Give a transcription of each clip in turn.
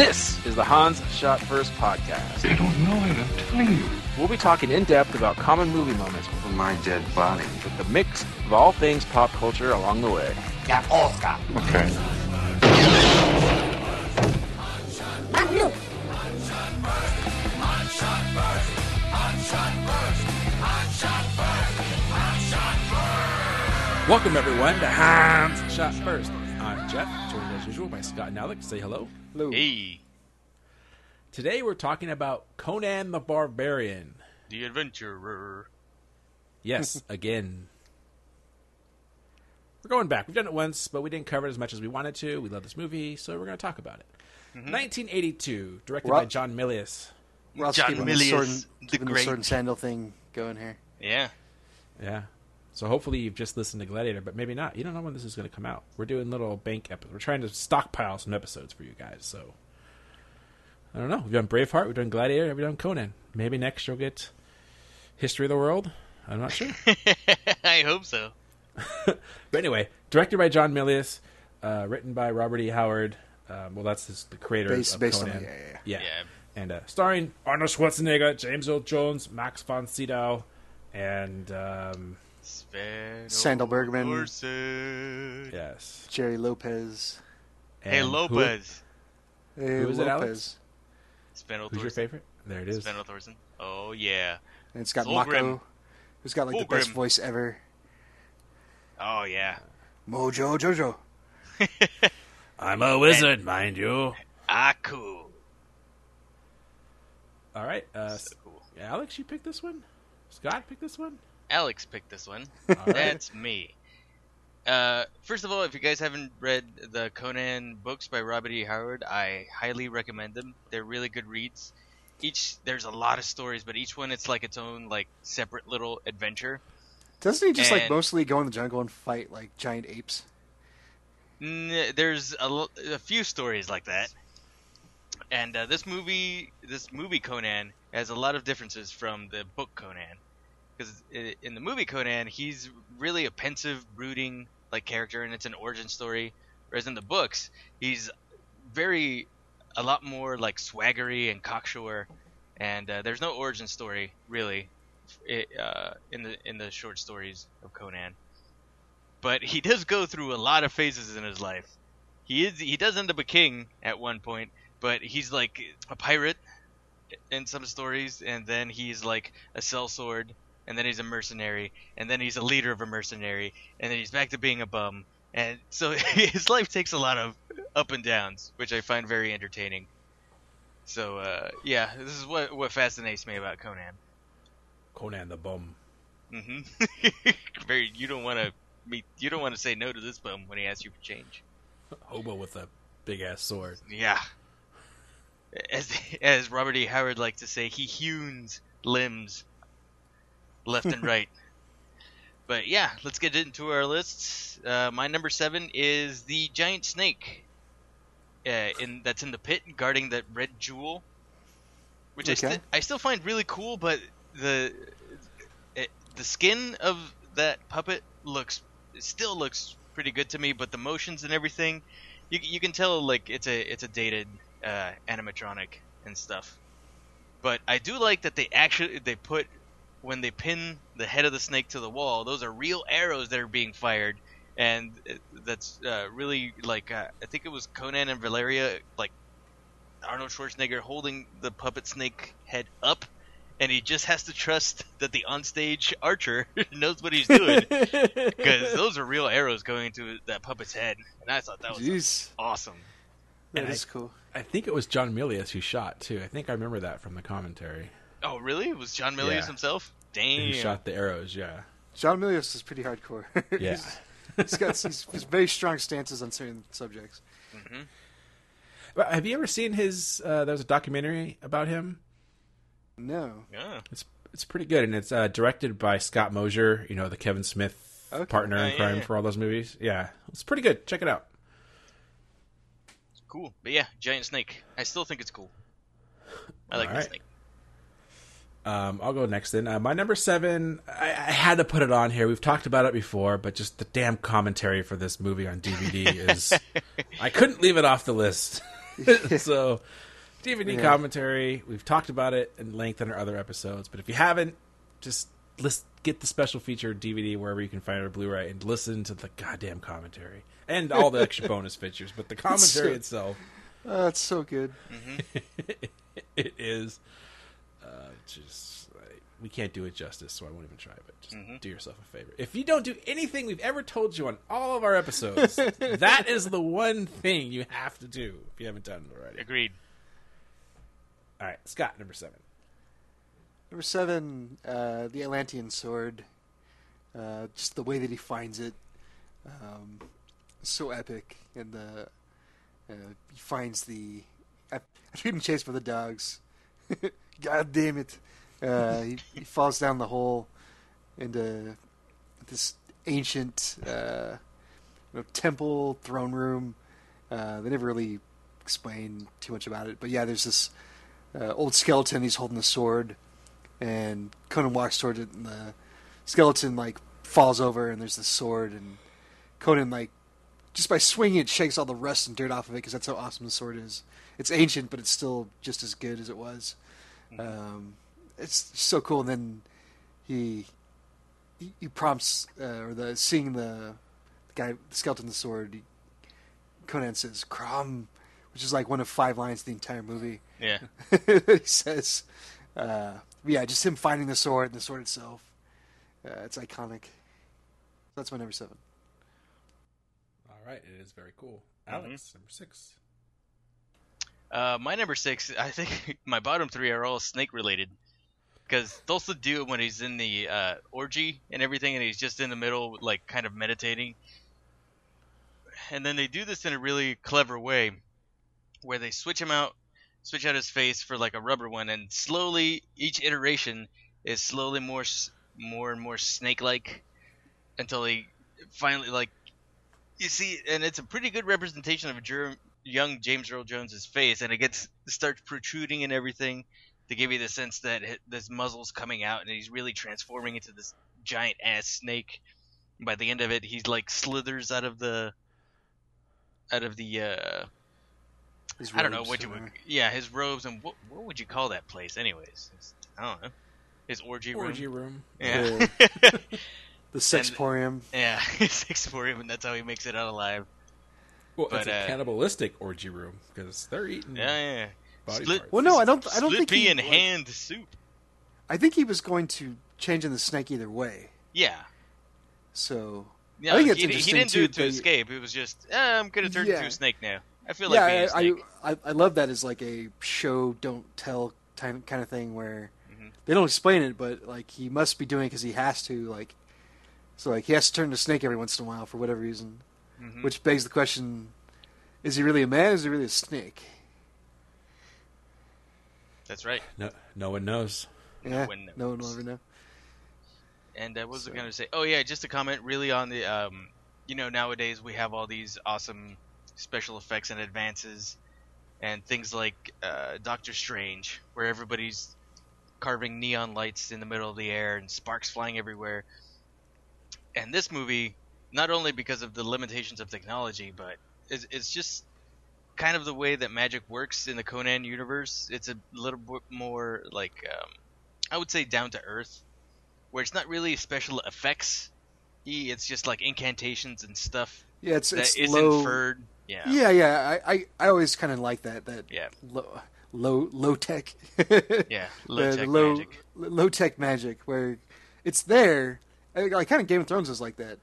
This is the Han Shot First podcast. I don't know it, I'm telling you. We'll be talking in depth about common movie moments For my dead body. with the mix of all things pop culture along the way. Okay. Welcome everyone to Han Shot First. I'm Jeff, joined as usual by Scott and Alex. Say hello. Hey, Today we're talking about Conan the Barbarian. the adventurer. Yes, again. We're going back. We've done it once, but we didn't cover it as much as we wanted to. We love this movie, so we're going to talk about it. Mm-hmm. 1982, directed by John Milius. We're also John keeping the sword, Milius, and, the keeping the sword and sandal thing going here. Yeah. Yeah. So hopefully you've just listened to Gladiator, but maybe not. You don't know when this is going to come out. We're doing little bank episodes. We're trying to stockpile some episodes for you guys. So I don't know. We've done Braveheart. We've done Gladiator. We've done Conan. Maybe next you'll get History of the World. I'm not sure. I hope so. but anyway, directed by John Milius, uh, written by Robert E. Howard. Um, well, that's his, the creator Based- of based on Conan. it, yeah, yeah, Yeah. And uh, starring Arnold Schwarzenegger, James Earl Jones, Max von Sydow, and um, Sven Sandahl Bergman. Olsen. yes. Gerry Lopez. Hey, And who- Lopez. Hey, Who is it, Lopez. Alex? Sven Who's your favorite? There it is. Sven Thorsen. Oh, yeah. And it's got Fulgrim. Mako, who's got like the best Fulgrim. voice ever. Oh, yeah. Mojo Jojo. I'm a wizard, mind you. Aku. All right, uh, So cool. Alex, you picked this one. Scott picked this one. Alex picked this one. right. That's me. Uh, first of all, if you guys haven't read the Conan books by Robert E. Howard, I highly recommend them. They're really good reads. Each there's a lot of stories, but each one it's like its own like separate little adventure. Doesn't he just like mostly go in the jungle and fight like giant apes? N- There's a, l- a few stories like that, and uh, this movie, this movie Conan, has a lot of differences from the book Conan, because in the movie Conan, he's really a pensive, brooding like character, and it's an origin story. Whereas in the books, he's very a lot more like swaggery and cocksure, and uh, there's no origin story really it, uh, in the in the short stories of Conan but he does go through a lot of phases in his life. He is he does end up a king at one point, but he's like a pirate in some stories, and then he's like a sellsword, and then he's a mercenary, and then he's a leader of a mercenary, and then he's back to being a bum. And so his life takes a lot of up and downs, which I find very entertaining. So uh, yeah, this is what what fascinates me about Conan. Conan the Bum. Mm-hmm. very you don't want to meet you don't want to say no to this bum when he asks you for change. Hobo with a big ass sword. Yeah. As as Robert E. Howard liked to say, he hewns limbs left and right. But yeah, let's get into our lists. Uh, my number seven is the giant snake. Uh, in that's in the pit guarding that red jewel, which I, Okay. sti- I still find really cool. But the it, the skin of that puppet looks still looks pretty good to me. But the motions and everything, you you can tell like it's a it's a dated uh, animatronic and stuff. But I do like that they actually they put when they pin the head of the snake to the wall, those are real arrows that are being fired, and that's uh, really like uh, I think it was Conan and Valeria like Arnold Schwarzenegger holding the puppet snake head up. And he just has to trust that the onstage archer knows what he's doing, because those are real arrows going into that puppet's head, and I thought that was Jeez, awesome. that And is cool. I think it was John Milius who shot too. I think I remember that from the commentary. Oh, really? It was John Milius Yeah. himself? Who Damn. shot the arrows? Yeah. John Milius is pretty hardcore. Yeah. he's, he's got he's, he's very strong stances on certain subjects. But have you ever seen his? Uh, there's a documentary about him. No, Yeah. It's it's pretty good, and it's uh, directed by Scott Mosier. You know, the Kevin Smith Okay. partner in yeah, crime yeah. for all those movies. Yeah, it's pretty good. Check it out. Cool. But yeah, giant snake. I still think it's cool. I like the snake. Um, I'll go next then. Uh, my number seven, I, I had to put it on here. We've talked about it before, but just the damn commentary for this movie on DVD is. I couldn't leave it off the list. so, DVD Yeah. commentary. We've talked about it in length in our other episodes, but if you haven't, just list, get the special feature DVD wherever you can find it or Blu-ray and listen to the goddamn commentary and all the extra bonus features. But the commentary so- itself, Oh, it's so good. it is uh, just like, we can't do it justice, so I won't even try. But just Mm-hmm. do yourself a favor. If you don't do anything we've ever told you on all of our episodes, that is the one thing you have to do if you haven't done it already. Agreed. All right, Scott, number seven. Number seven, uh, the Atlantean sword. Uh, just the way that he finds it, um, so epic, and the uh, he finds the I after getting chased by the dogs. God damn it! Uh, he, he falls down the hole into this ancient uh, you know, temple throne room. Uh, they never really explain too much about it, but yeah, there's this uh, old skeleton. He's holding the sword, and Conan walks toward it, and the skeleton like falls over, and there's the sword, and Conan like just by swinging it shakes all the rust and dirt off of it because that's how awesome the sword is. It's ancient, but it's still just as good as it was. Um, it's so cool. And then he he, he prompts uh, or the seeing the, the guy the skeleton the sword. He, Conan says "Crom," which is like one of five lines of the entire movie. Yeah. he says, uh, yeah, just him finding the sword and the sword itself. Uh, it's iconic. That's my number seven. All right, it is very cool. Alex, number six. Uh, my number six, I think my bottom three are all snake related. Because Thulsa do it when he's in the uh, orgy and everything, and he's just in the middle, like kind of meditating. And then they do this in a really clever way, where they switch him out, switch out his face for like a rubber one, and slowly each iteration is slowly more, more and more snake-like, until he finally like you see, and it's a pretty good representation of a Jer- young James Earl Jones's face, and it gets starts protruding and everything to give you the sense that this muzzle's coming out, and he's really transforming into this giant ass snake. By the end of it, he's like slithers out of the out of the uh, His I don't know what you uh, would yeah his robes and what what would you call that place anyways? It's- I don't know his orgy room. Orgy room. Yeah. the sexporium. yeah, his exporium, and that's how he makes it out alive. Well, But, it's a uh, cannibalistic orgy room because they're eating Yeah, yeah. body Split- parts. Well, no, I don't. I don't think pea he. and like- hand soup. I think he was going to change in the snake either way. Yeah. So Yeah, I think it's he, he interesting, didn't do too, it to that- escape. It was just, eh, I'm gonna turn Yeah. into a snake now. I feel yeah, like being a I, snake. I, I I love that as like a show don't tell kind kind of thing where Mhm. they don't explain it, but like he must be doing it because he has to. Like, so like he has to turn to snake every once in a while for whatever reason, Mhm. which begs the question: Is he really a man? Or is he really a snake? That's right. No, no one knows. Yeah, one no one will knows. ever know. And uh, what was I gonna say? Oh yeah, just to comment really on the, um, you know, nowadays we have all these awesome special effects and advances, and things like uh, Doctor Strange, where everybody's carving neon lights in the middle of the air and sparks flying everywhere. And this movie, not only because of the limitations of technology, but it's, it's just kind of the way that magic works in the Conan universe. It's a little bit more like, um, I would say, down to earth where it's not really special effects. It's just like incantations and stuff Yeah, it's that it's is low. inferred. Yeah. Yeah, yeah. I I, I always kind of like that that Yeah. low low low tech. Yeah. Low tech magic. low tech magic where it's there. I, I kind of Game of Thrones is like that,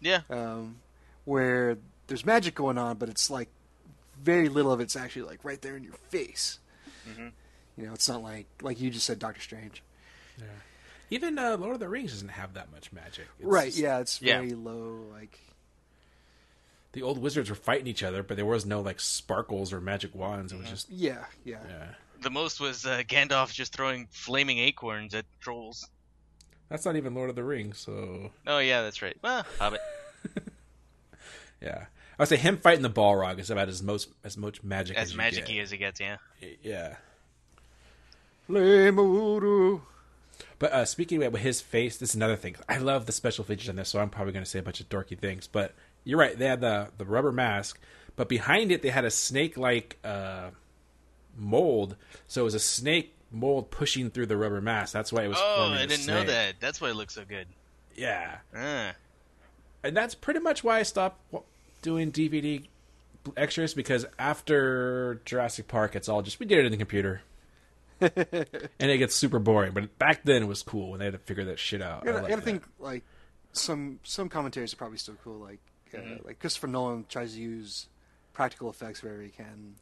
Yeah. um, where there's magic going on, but it's like very little of it's actually like right there in your face. Mhm. You know, it's not like like you just said, Doctor Strange. Even uh, Lord of the Rings doesn't have that much magic. It's right? just- Yeah, it's Yeah. very low. Like The old wizards were fighting each other, but there was no like sparkles or magic wands. It was just yeah, yeah. yeah. The most was uh, Gandalf just throwing flaming acorns at trolls. That's not even Lord of the Rings. So Oh yeah, that's right. Well, Hobbit. yeah, I would say him fighting the Balrog is about as most as much magic as, As magic-y get. as it gets, yeah. Yeah. Lemuru. But uh, speaking about his face, this is another thing. I love the special features on this, so I'm probably going to say a bunch of dorky things. But you're right; they had the the rubber mask, but behind it they had a snake-like uh, mold. So it was a snake mold pushing through the rubber mask. That's why it was. Oh, forming I a didn't know that. That's why it looks so good. Yeah, Uh, and that's pretty much why I stopped doing DVD extras because after Jurassic Park, it's all just we did it in the computer. and it gets super boring, but back then it was cool when they had to figure that shit out. I gotta, I I gotta think like some some commentaries are probably still cool. Like uh, Mm-hmm. like Christopher Nolan tries to use practical effects wherever he can.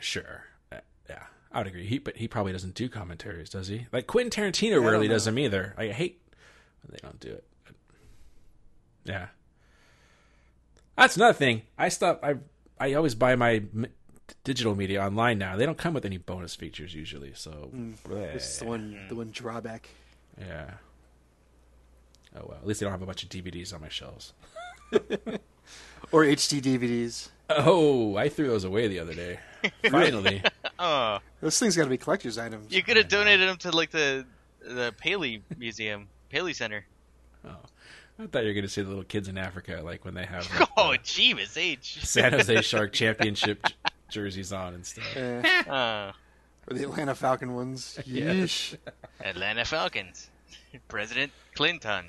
Sure. Uh, yeah, I would agree. He, but he probably doesn't do commentaries, does he? Like Quentin Tarantino I rarely does them either. I hate when they don't do it. But, yeah, that's another thing. I stop. I I always buy my m- digital media online now. They don't come with any bonus features usually. So mm. bleh. This is the one the one drawback. yeah. Oh well, at least they don't have a bunch of DVDs on my shelves. Or HD DVDs. Oh, I threw those away the other day. Finally. oh, Those things got to be collector's items. you could have donated them to like the the Paley Museum, Paley Center. Oh, I thought you were going to see the little kids in Africa, like when they have like, Oh, the Jeebus H. San Jose Shark Championship j- jerseys on and stuff. Uh, or the Atlanta Falcon ones. Yes. Atlanta Falcons, President Clinton.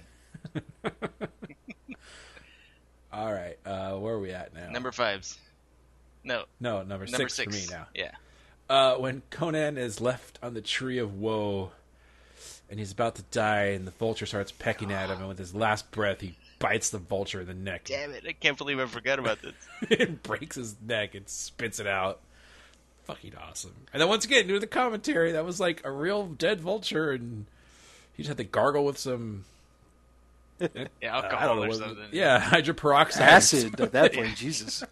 All right, uh, where are we at now? Number fives. No, no number, number six, six, for me now. Yeah. Uh, when Conan is left on the tree of woe, and he's about to die, and the vulture starts pecking at him, and with his last breath, he bites the vulture in the neck. Damn it! I can't believe I forgot about this. it breaks his neck and spits it out. Fucking awesome. And then once again, do the commentary, that was like a real dead vulture, and he just had to gargle with some Yeah, alcohol know or something. Yeah, hydroperoxide. Acid at that point. Jesus.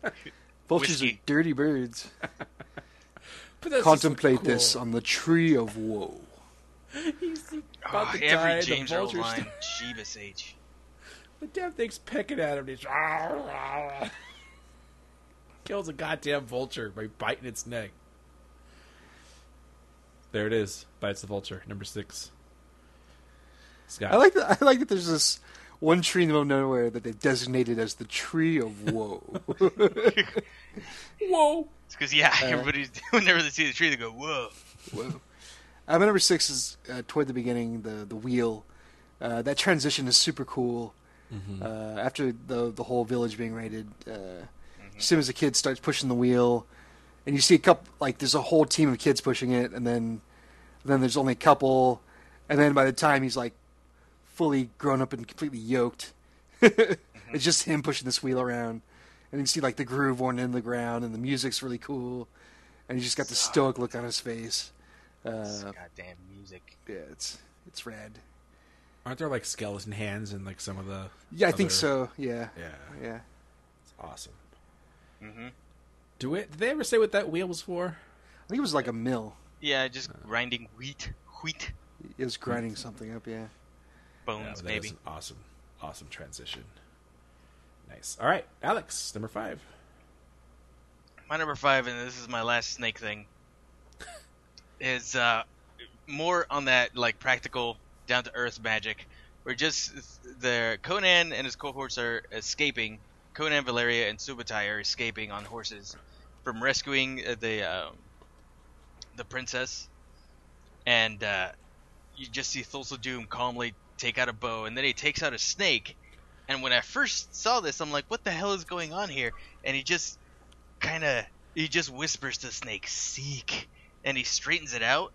Vultures Whiskey. are dirty birds. But that's Contemplate cool. this on the tree of woe. He's ah, about Oh, to die, every the James Earl vulture's- line. Jeebus H. The damn thing's pecking at him. He's kills a goddamn vulture by biting its neck. There it is. Bites the vulture. Number six. Scott. I like that. I like that. There's this one tree in the middle of nowhere that they've designated as the tree of woe. Whoa. It's because yeah, Uh, everybody's whenever they see the tree, they go whoa. Whoa. Uh, my number six is uh, toward the beginning, the the wheel. Uh, that transition is super cool. Uh, after the the whole village being raided, uh, as soon as the kid starts pushing the wheel, and you see a couple like there's a whole team of kids pushing it, and then then there's only a couple, and then by the time he's like fully grown up and completely yoked, it's just him pushing this wheel around, and you can see like the groove worn in the ground, and the music's really cool, and he's just got the stoic look on his face. Uh, Goddamn music. yeah, it's it's rad. Aren't there like skeleton hands in like some of the? Yeah, I think so. Yeah, Yeah, yeah. it's awesome. hmm Do it? Did they ever say what that wheel was for? I think it was like a mill. Yeah, just grinding wheat, wheat It was grinding something up. Yeah. Yeah, bones, is maybe. an awesome, awesome transition. Nice. All right, Alex, number five. My number five, and this is my last snake thing, is uh, more on that like practical, down to earth magic, where just the Conan and his cohorts are escaping. Conan, Valeria, and Subutai are escaping on horses from rescuing uh, the um, the princess, and uh, you just see Thulsa Doom calmly take out a bow, and then he takes out a snake. And when I first saw this, I'm like, "What the hell is going on here?" And he just kind of he just whispers to the Snake, "Seek," and he straightens it out,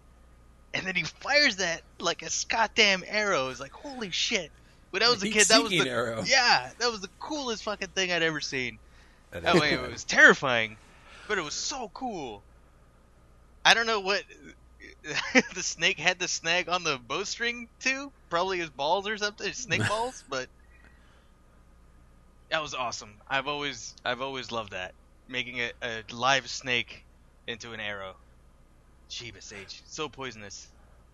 and then he fires that like a goddamn arrow. It's like, holy shit! When I was a kid, that was the arrow. yeah, that was the coolest fucking thing I'd ever seen. That cool. it was terrifying, but it was so cool. I don't know what the snake had the snag on the bowstring too. Probably his balls or something, his snake balls. But that was awesome. I've always, I've always loved that making a, a live snake into an arrow. Jeebus H, so poisonous.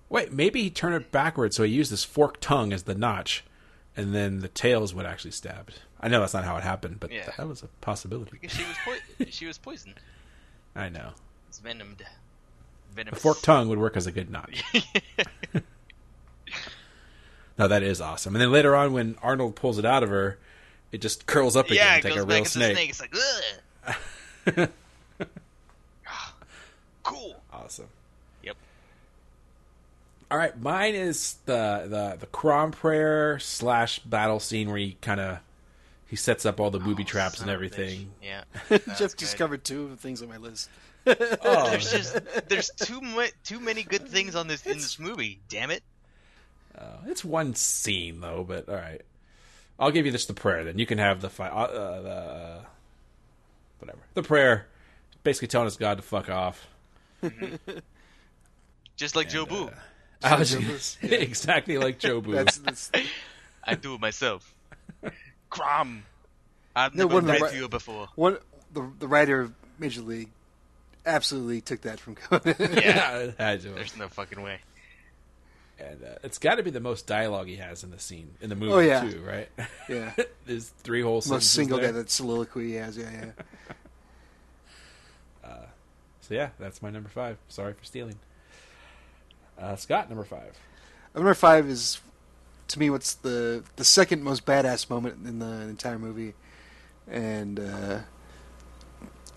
Wait, maybe he turned it backwards, so he used his forked tongue as the notch, and then the tails would actually stabbed. I know that's not how it happened, but Yeah. that was a possibility. Because she was, po- she was poisoned. I know. It's venomed. A forked tongue would work as a good notch. No, that is awesome. And then later on, when Arnold pulls it out of her, it just curls up again, yeah, like it goes a back real into snake. the snake. It's like, ugh. Ah, cool. Awesome. Yep. All right, mine is the the the Crom prayer slash battle scene where he kind of he sets up all the booby oh, traps and Oh, Son of a bitch. everything. Yeah. Jeff That's just good. covered two of the things on my list. Oh, There's just there's too much too many good things on this in this movie. Damn it. Uh, it's one scene though, but all right. I'll give you this the prayer. Then you can have the fi- uh, uh, the uh, whatever the prayer, basically telling us God to fuck off. Just like Joe And, Boo. uh, I was Jobu's- exactly like Jobu. That's, that's I do it myself. Crom. I've No, never one of the read you before. one. The the writer of Major League absolutely took that from Conan. Yeah. it had to. There's no fucking way. And uh, it's got to be the most dialogue he has in the scene in the movie Oh, yeah. too, right? yeah. There's three whole Most sentences single there. guy that soliloquy he has. Yeah, yeah. So yeah, that's my number five. Sorry for stealing. Uh, Scott, number five. Number five is, to me, what's the the second most badass moment in the entire movie, and uh,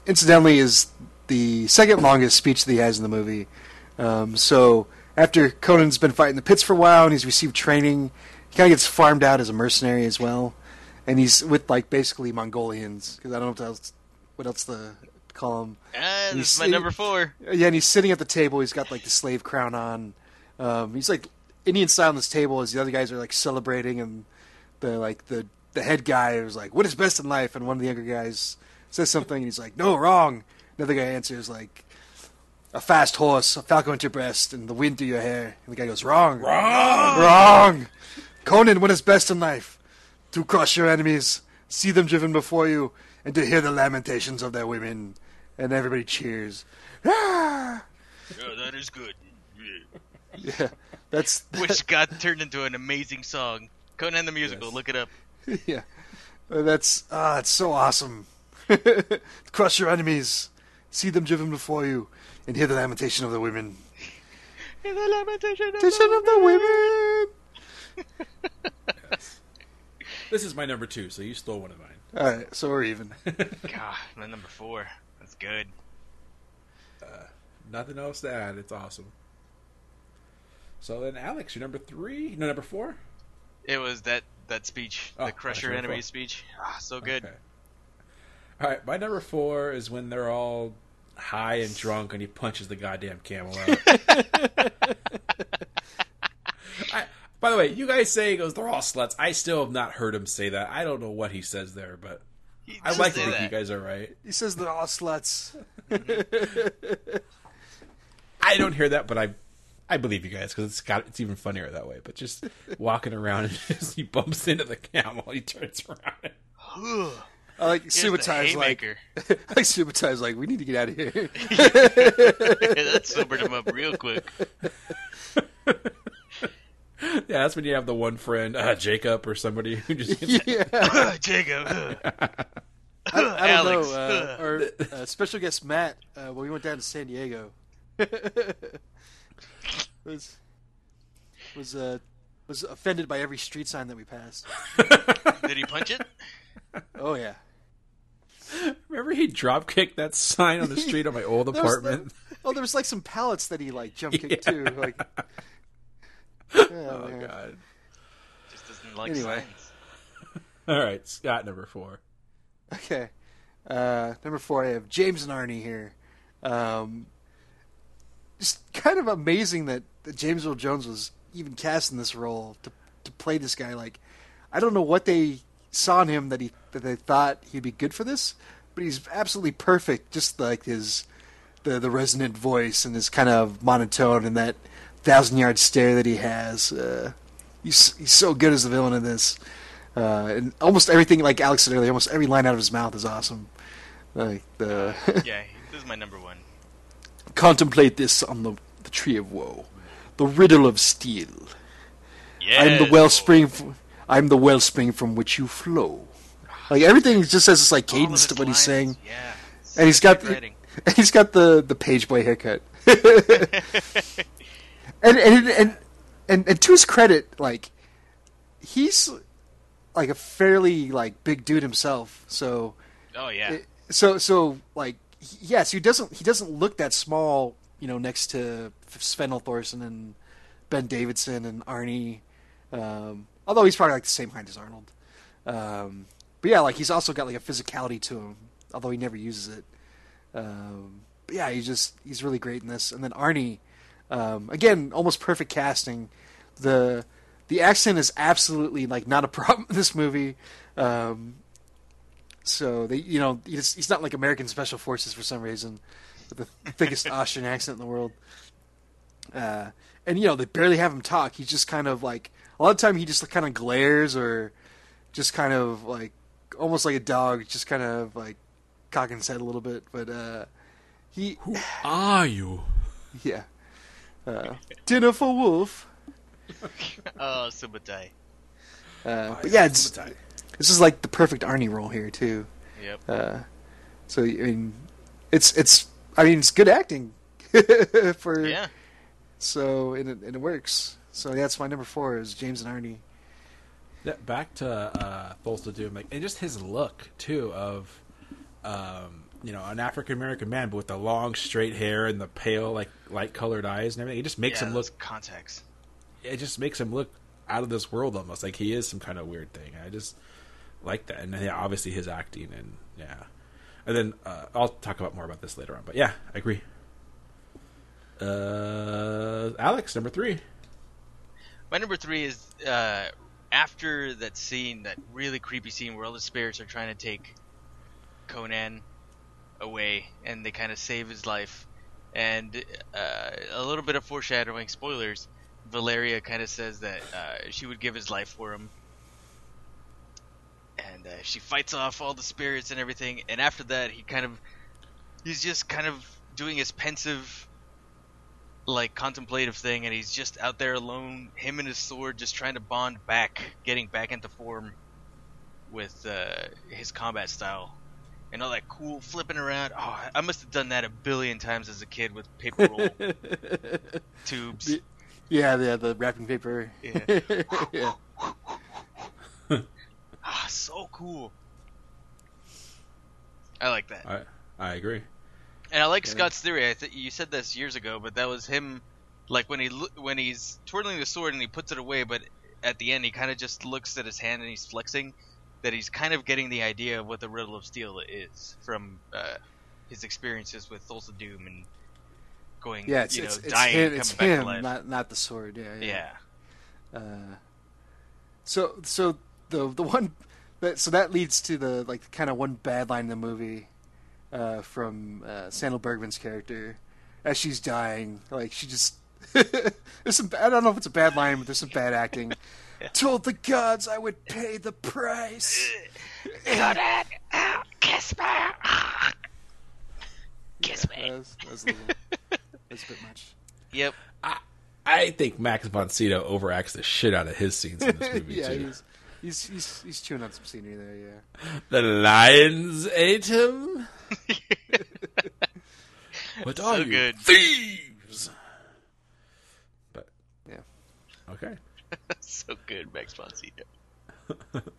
incidentally is the second longest speech that he has in the movie. Um, so after Conan's been fighting the pits for a while and he's received training, he kind of gets farmed out as a mercenary as well, and he's with like basically Mongolians because I don't know what else, what else to call them. Ah, this is my number four. Yeah, and he's sitting at the table. He's got like the slave crown on. Um, he's like Indian style on this table as the other guys are like celebrating, and the like the the head guy is like, "What is best in life?" And one of the younger guys says something, and he's like, "No, wrong." Another guy answers like, "A fast horse, a falcon at your breast, and the wind through your hair." And the guy goes, "Wrong, wrong, wrong." Conan, what is best in life? To crush your enemies, see them driven before you, and to hear the lamentations of their women. And everybody cheers. Ah! Oh, that is good. Yeah, that's Which got turned into an amazing song. Conan the Musical, Yes. look it up. yeah, Uh, that's ah, it's so awesome. Crush your enemies, see them driven before you, and hear the lamentation of the women. hear the lamentation of Lamentation of the women. This is my number two, so you stole one of mine. All right, so we're even. God, my number four. That's good. Nothing else to add. It's awesome. So then, Alex, you're number three. No, number four. It was that that speech, Oh, the Crusher that's your number enemy four. speech. Ah, so good. Okay. All right, my number four is when they're all high and drunk, and he punches the goddamn camel out. I, by the way, you guys say he goes, "They're all sluts." I still have not heard him say that. I don't know what he says there, but I like to think that. you guys are right. He says they're all sluts. I don't hear that, but I, I believe you guys because it's got it's even funnier that way. But just walking around and just, he bumps into the camel, he turns around. I like Here's the Subutai like. haymaker. I like Subutai's like, we need to get out of here. that sobered him up real quick. Yeah, that's when you have the one friend, uh, Jacob or somebody who just yeah. Jacob. I, I don't Alex. know. Uh, our uh, special guest Matt, uh, when we went down to San Diego, was was uh, was offended by every street sign that we passed. Did he punch it? Oh yeah, remember he drop kicked that sign on the street of my old apartment. the- oh, there was like some pallets that he like jump kicked Yeah. too. Like, Oh man. god! Just doesn't like Anyway. signs. All right, Scott number four. Okay. Uh, number four, I have James and Arnie here. Um, just kind of amazing that, that James Earl Jones was even cast in this role to to play this guy. Like, I don't know what they saw in him that he that they thought he'd be good for this, but he's absolutely perfect. Just like his the the resonant voice and his kind of monotone and that thousand yard stare that he has. Uh, he's he's so good as the villain in this. Uh, and almost everything, like Alex said earlier, almost every line out of his mouth is awesome. Like the Yeah, this is my number one. contemplate this on the, the tree of woe, the riddle of steel. Yeah. I'm the wellspring. F- I'm the wellspring from which you flow. Like everything just has this like cadence to what he's saying, Yeah. and he's got the, and he's got the the page boy haircut. and, and and and and to his credit, like he's like a fairly like big dude himself. So Oh yeah. it, so so like yes, he doesn't he doesn't look that small, you know, next to Sven Thorsen and Ben Davidson and Arnie. Um, although he's probably like the same height as Arnold. Um, but yeah, like he's also got like a physicality to him, although he never uses it. Um, but yeah, he's just he's really great in this. And then Arnie, um, again, almost perfect casting. The the accent is absolutely like not a problem in this movie. Um, so they, you know, he's, he's not like American Special Forces for some reason, with the thickest Austrian accent in the world. Uh, and you know, they barely have him talk. He's just kind of like a lot of time he just kind of glares or just kind of like almost like a dog, just kind of like cocking his head a little bit. But uh, he, who Are you? yeah, uh, dinner for Wolf. Oh, Subutai. Uh, but yeah, it's, this is like the perfect Arnie role here too. Yep. Uh, so I mean, it's it's I mean it's good acting for Yeah. so and it, and it works. So that's my number four is James and Arnie. Yeah, back to uh, Thulsa Doom, like, and just his look too of, um, you know, an African American man, but with the long straight hair and the pale, like light colored eyes and everything. It just makes yeah, him look. those contacts. It just makes him look out of this world almost, like he is some kind of weird thing. I just like that, and yeah, obviously his acting and yeah, and then uh, I'll talk about more about this later on. But yeah, I agree. Uh, Alex, number three. My number three is uh, after that scene, that really creepy scene where all the spirits are trying to take Conan away, and they kind of save his life. And uh, a little bit of foreshadowing, spoilers. Valeria kind of says that uh, she would give his life for him, and uh, she fights off all the spirits and everything. And after that, he kind of he's just kind of doing his pensive like contemplative thing and he's just out there alone him and his sword just trying to bond back getting back into form with uh, his combat style and all that cool flipping around oh i must have done that a billion times as a kid with paper roll tubes Yeah, the the wrapping paper. Yeah. yeah. ah so cool i like that I I agree. And I like Yeah. Scott's theory. I th- you said this years ago, but that was him, like when he lo- when he's twirling the sword and he puts it away, but at the end he kind of just looks at his hand and he's flexing. That he's kind of getting the idea of what the riddle of steel is from uh, his experiences with Thulsa Doom and going, Yeah, it's you know, it's, it's dying him, and it's coming back him, to life. not not the sword. Yeah, yeah. yeah. Uh, so so the the one that so that leads to the like kind of one bad line in the movie uh, from uh, Sandahl Bergman's character as she's dying. Like she just there's some I don't know if it's a bad line, but there's some bad acting. Told the gods I would pay the price. Conan, oh, kiss me, kiss That me. was, that was a little, that was a bit much. Yep. I think Max von Sydow overacts the shit out of his scenes in this movie yeah, too. he's, he's he's he's chewing on some scenery there. Yeah. The lions ate him. what So are you, good. thieves? But Yeah. okay. so good, Max von Sydow.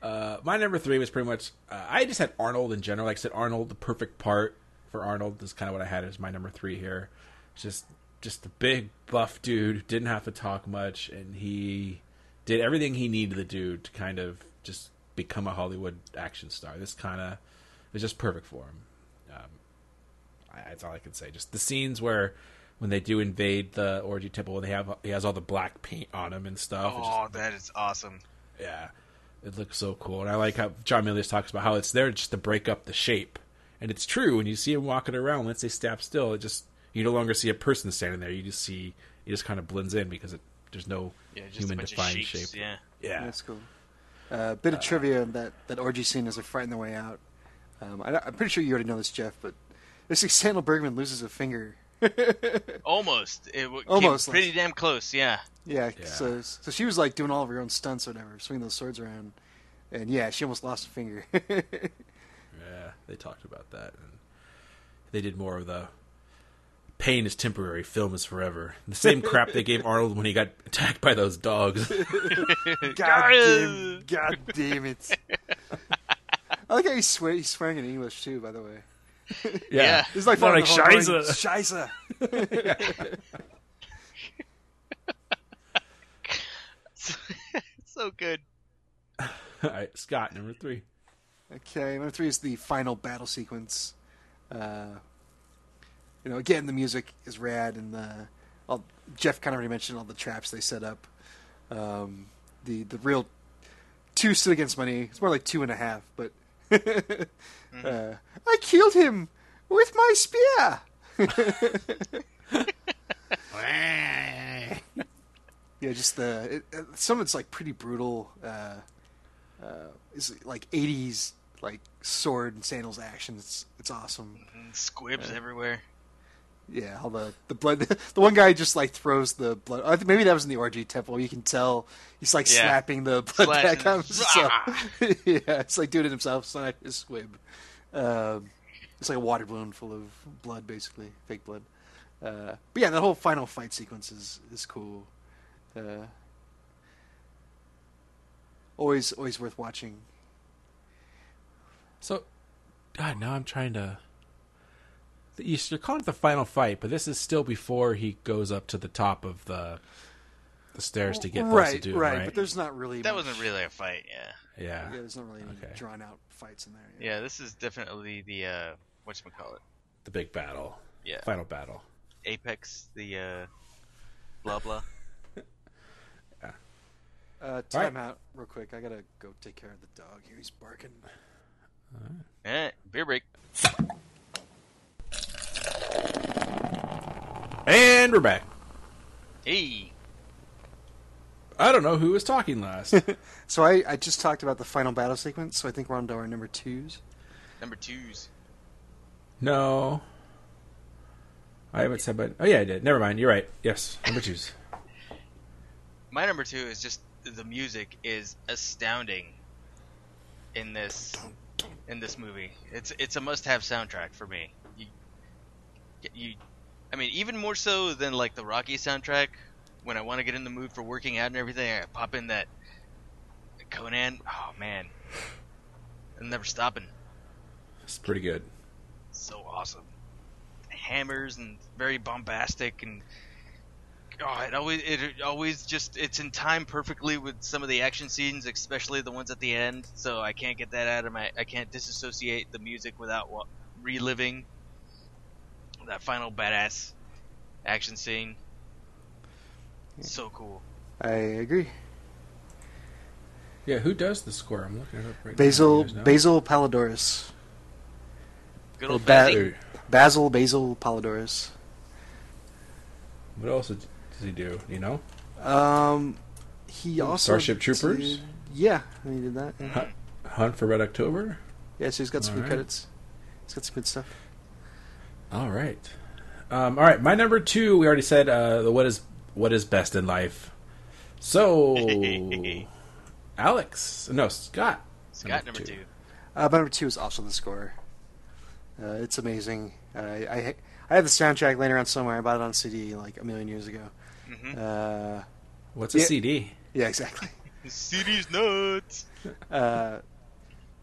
Uh, my number three was pretty much. Uh, I just had Arnold in general. Like I said, Arnold, the perfect part for Arnold is kind of what I had as my number three here. Just, just a big buff dude, didn't have to talk much, and he did everything he needed to do to kind of just become a Hollywood action star. This kind of was just perfect for him. Um, I, that's all I can say. Just the scenes where. When they do invade the orgy temple, and they have he has all the black paint on him and stuff. It's just Oh, that is awesome. yeah, it looks so cool, and I like how John Milius talks about how it's there just to break up the shape, and it's true. When you see him walking around, once they say stop still, it just you no longer see a person standing there. You just see it just kind of blends in because it, there's no Yeah, just human defined shapes, shape. Yeah. Yeah, That's cool. Uh, bit of trivia that that orgy scene as they're fighting their way out. Um, I, I'm pretty sure you already know this, Jeff, but this is Sandahl Bergman loses a finger. Almost. It w- Almost, pretty damn close. Yeah. yeah, Yeah. so so she was like doing all of her own stunts or whatever, swinging those swords around, and yeah, she almost lost a finger. yeah, they talked about that, and they did more of the pain is temporary, film is forever. The same crap they gave Arnold when he got attacked by those dogs. God damn, God damn it! I like how he's, swear- he's swearing in English too. By the way, Yeah. he's like, More like following Scheisse. the whole line, Scheisse. so good. All right, Scott, number three. Okay, number three is the final battle sequence. Uh, you know, again, the music is rad, and the all, Jeff kind of already mentioned all the traps they set up. Um, the the real two stood against money. It's more like two and a half, but uh, I killed him with my spear. Yeah, just the it, uh, some of it's like pretty brutal. Uh, uh, it's like '80s like sword and sandals action. It's it's awesome. And squibs everywhere. Yeah, all the the blood. The one guy just like throws the blood. I think maybe that was in the orgy temple. You can tell he's like Yeah. slapping the blood Slashing back on himself. yeah, it's like doing it himself. It's not his squib. Um, it's like a water balloon full of blood, basically fake blood. Uh, but yeah, the whole final fight sequence is is cool. Uh, always always worth watching. So, God, now I'm trying to. The- You're calling it the final fight, but this is still before he goes up to the top of the the stairs to get right, Doom, right, right? But there's not really That much- wasn't really a fight, yeah. yeah. Yeah, there's not really any Okay. drawn out fights in there. Yeah, this is definitely the uh what you call it? the big battle, Yeah. final battle. Apex, the uh blah blah. Uh, time out real quick. I gotta go take care of the dog here. He's barking. Eh, beer break. And we're back. Hey. I don't know who was talking last. So I, I just talked about the final battle sequence. So I think we're on to our number twos. Number twos. no, I haven't said, but oh yeah, I did. Never mind. You're right. Yes, number twos. My number two is just the music is astounding in this in this movie. It's it's a must-have soundtrack for me. You, you, I mean, even more so than like the Rocky soundtrack. When I want to get in the mood for working out and everything, I pop in that Conan. Oh man, I'm never stopping. It's pretty good. So awesome. Hammers and very bombastic and oh, it always it always just it's in time perfectly with some of the action scenes, especially the ones at the end. So I can't get that out of my I can't disassociate the music without reliving that final badass action scene. So cool. I agree. Yeah, who does the score? I'm looking at it up right Basil now. You guys know? Basil Poledouris. Good old Bat- Bazzy. Basil Basil Poledouris. What else does he do? You know, Um, he also Starship Troopers? did- yeah, he did that. Hunt, Hunt for Red October. yeah so he's got some good credits. He's got some good stuff. All right. Um, all right, my number two. We already said uh, the what is what is best in life. So, Alex, no Scott. Scott number two. Uh, number two is also the score. Uh, it's amazing. Uh, I I have the soundtrack laying around somewhere. I bought it on CD like a million years ago. Mhm. Uh, What's a Yeah. CD? yeah, exactly. The CD's nuts. uh,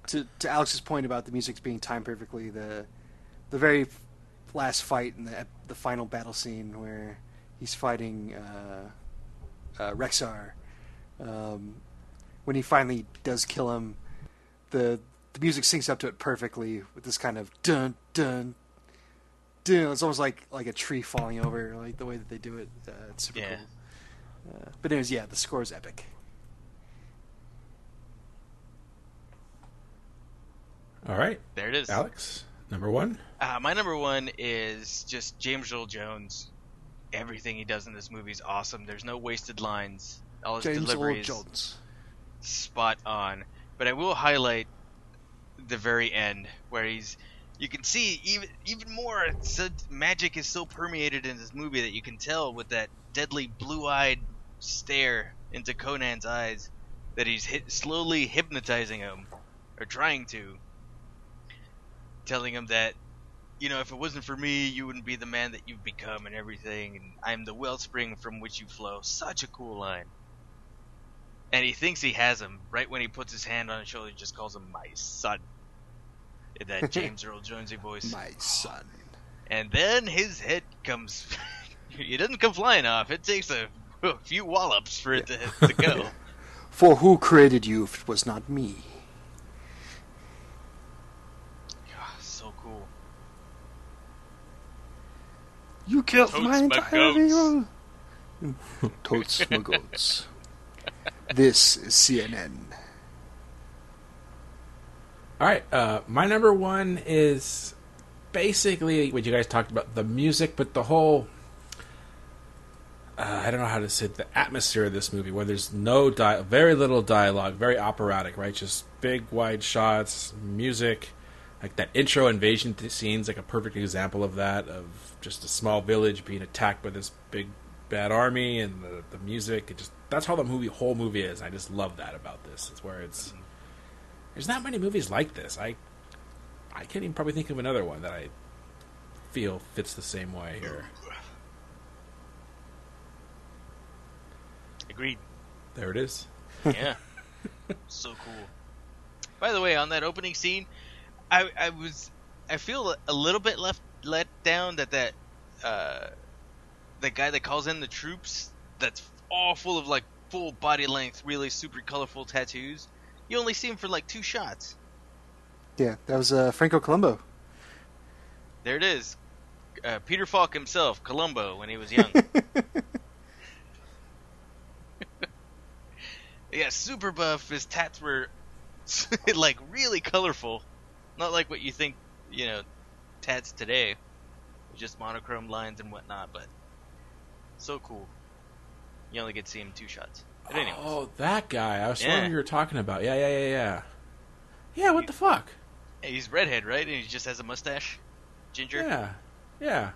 to to Alex's point about the music's being timed perfectly, the the very last fight in the the final battle scene where he's fighting uh, uh, Rexor, um, when he finally does kill him, the the music syncs up to it perfectly with this kind of dun dun. Dun. It's almost like like a tree falling over, like the way that they do it. Uh, it's super Yeah. cool. Uh, but anyways, yeah, the score is epic. All right, There it is. Alex, number one. Uh, my number one is just James Earl Jones. Everything he does in this movie is awesome. There's no wasted lines. All his James delivery Earl Jones. spot on. But I will highlight the very end where he's. You can see even even more. So magic is so permeated in this movie that you can tell with that deadly blue-eyed stare into Conan's eyes that he's hit, slowly hypnotizing him, or trying to, telling him that you know, if it wasn't for me, you wouldn't be the man that you've become and everything, and I'm the wellspring from which you flow. Such a cool line. And he thinks he has him. Right when he puts his hand on his shoulder, he just calls him my son. in that James Earl Jonesy voice. My son. And then his head comes. it doesn't come flying off. It takes a, a few wallops for it to, to go. For who created you if it was not me? Ah, so cool. You killed Totes my my entire goats. people. Totes my goats. This is CNN. All right, uh, my number one is basically what you guys talked about the music, but the whole. Uh, I don't know how to say it, the atmosphere of this movie, where there's no di- very little dialogue, very operatic, right? Just big wide shots, music, like that intro invasion scene's like a perfect example of that, of just a small village being attacked by this big bad army, and the, the music. It just that's how the movie whole movie is. I just love that about this. It's where it's there's not many movies like this. I I can't even probably think of another one that I feel fits the same way here. Agreed. There it is. Yeah. so cool. By the way, on that opening scene, I I was I feel a little bit left let down that that uh the guy that calls in the troops that's all full of like full body length, really super colorful tattoos. You only see him for like two shots. Yeah, that was uh, Franco Columbu. There it is. Uh, Peter Falk himself, Columbo, when he was young. yeah, super buff. His tats were like really colorful, not like what you think, you know, tats today, just monochrome lines and whatnot. But so cool. You only get to see him two shots. But anyways, Oh, that guy. I was Yeah. wondering who you were talking about. Yeah, yeah, yeah, yeah. Yeah, what the fuck? He's redhead, right? And he just has a mustache, ginger. Yeah. Yeah.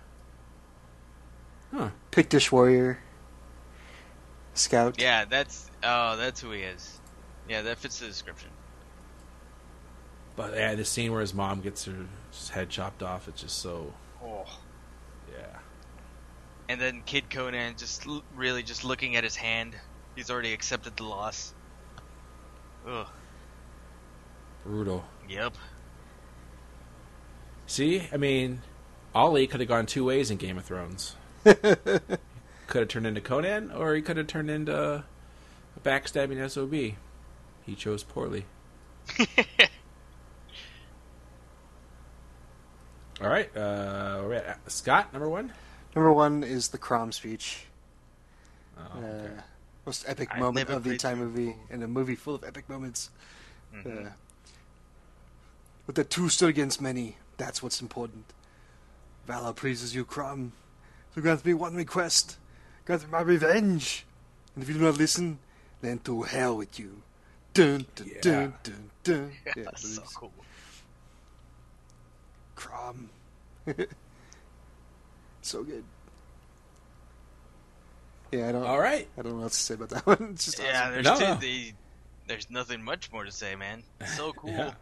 Huh. Pictish warrior. Scout. Yeah, that's oh, that's who he is. Yeah, that fits the description. But yeah, the scene where his mom gets her head chopped off, it's just so Oh. yeah. And then Kid Conan just l- really just looking at his hand. He's already accepted the loss. Ugh. Brutal. Yep. See, I mean, Olly could have gone two ways in Game of Thrones. could have turned into Conan, or he could have turned into a backstabbing SOB. He chose poorly. All right, uh, we're at Scott, number one. Number one is the Crom speech. Oh, Uh, most epic I've moment of the played entire movie, before. and a movie full of epic moments. Mhm. Uh, but the two stood against many. That's what's important. Valor pleases you, Crom. So grant me one request. Grant me my revenge. And if you do not listen, then to hell with you. Dun dun Yeah. dun dun dun. Yeah, That's so cool. Crom. so good. Yeah, I don't. All right. I don't know what else to say about that one. It's just Yeah, awesome. there's No, two, no. the- there's nothing much more to say, man. So cool. Yeah.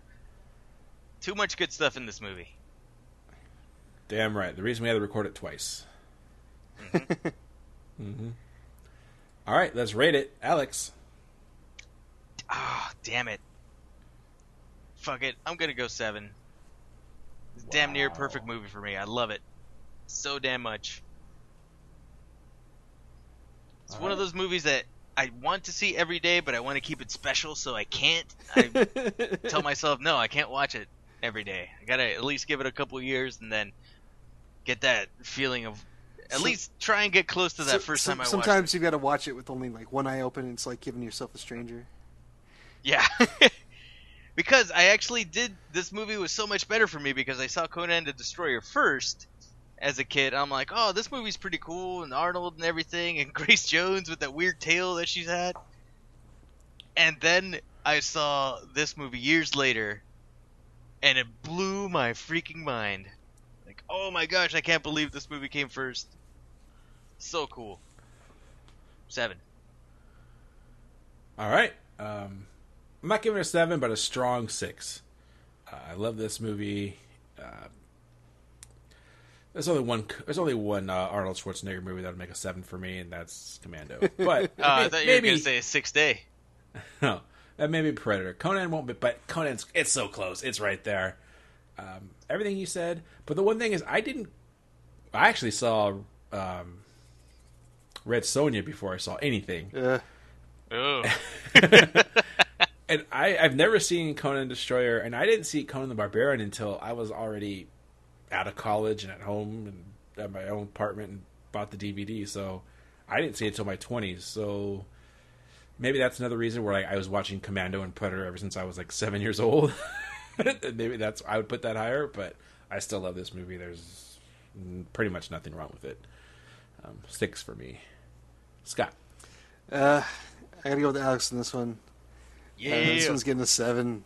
Too much good stuff in this movie. Damn right. The reason we had to record it twice. hmm All right, let's rate it, Alex. Ah, damn it. Fuck it. I'm gonna go seven. It's damn near Wow. perfect movie for me. I love it so damn much. It's one of those movies that I want to see every day, but I want to keep it special, so I can't. I tell myself, no, I can't watch it every day. I gotta at least give it a couple years and then get that feeling of at So- least try and get close to that So- first time I watched Sometimes you got to watch it with only like one eye open. And it's like giving yourself a stranger. Yeah. because I actually did this movie was so much better for me because I saw Conan the Destroyer first as a kid. I'm like, "Oh, this movie's pretty cool and Arnold and everything and Grace Jones with that weird tail that she's had." And then I saw this movie years later and it blew my freaking mind. Like, "Oh my gosh, I can't believe this movie came first. So cool." 7. All right. Um, I'm not giving it a seven, but a strong six. Uh, I love this movie. Uh, there's only one. There's only one uh, Arnold Schwarzenegger movie that would make a seven for me, and that's Commando. But Oh, I thought you were maybe going to say a 6th day. no, that may be Predator. Conan won't be, but Conan's it's so close. It's right there. um, everything you said. But the one thing is, I didn't. I actually saw um, Red Sonja before I saw anything, Uh, Oh, and I, I've never seen Conan Destroyer, and I didn't see Conan the Barbarian until I was already out of college and at home and at my own apartment and bought the DVD. So I didn't see it until my twenties. So maybe that's another reason where like, I was watching Commando and Predator ever since I was like seven years old. maybe that's I would put that higher, but I still love this movie. There's pretty much nothing wrong with it. Um, six for me. Scott. uh, I gotta go with Alex on this one. Uh, this one's getting a seven.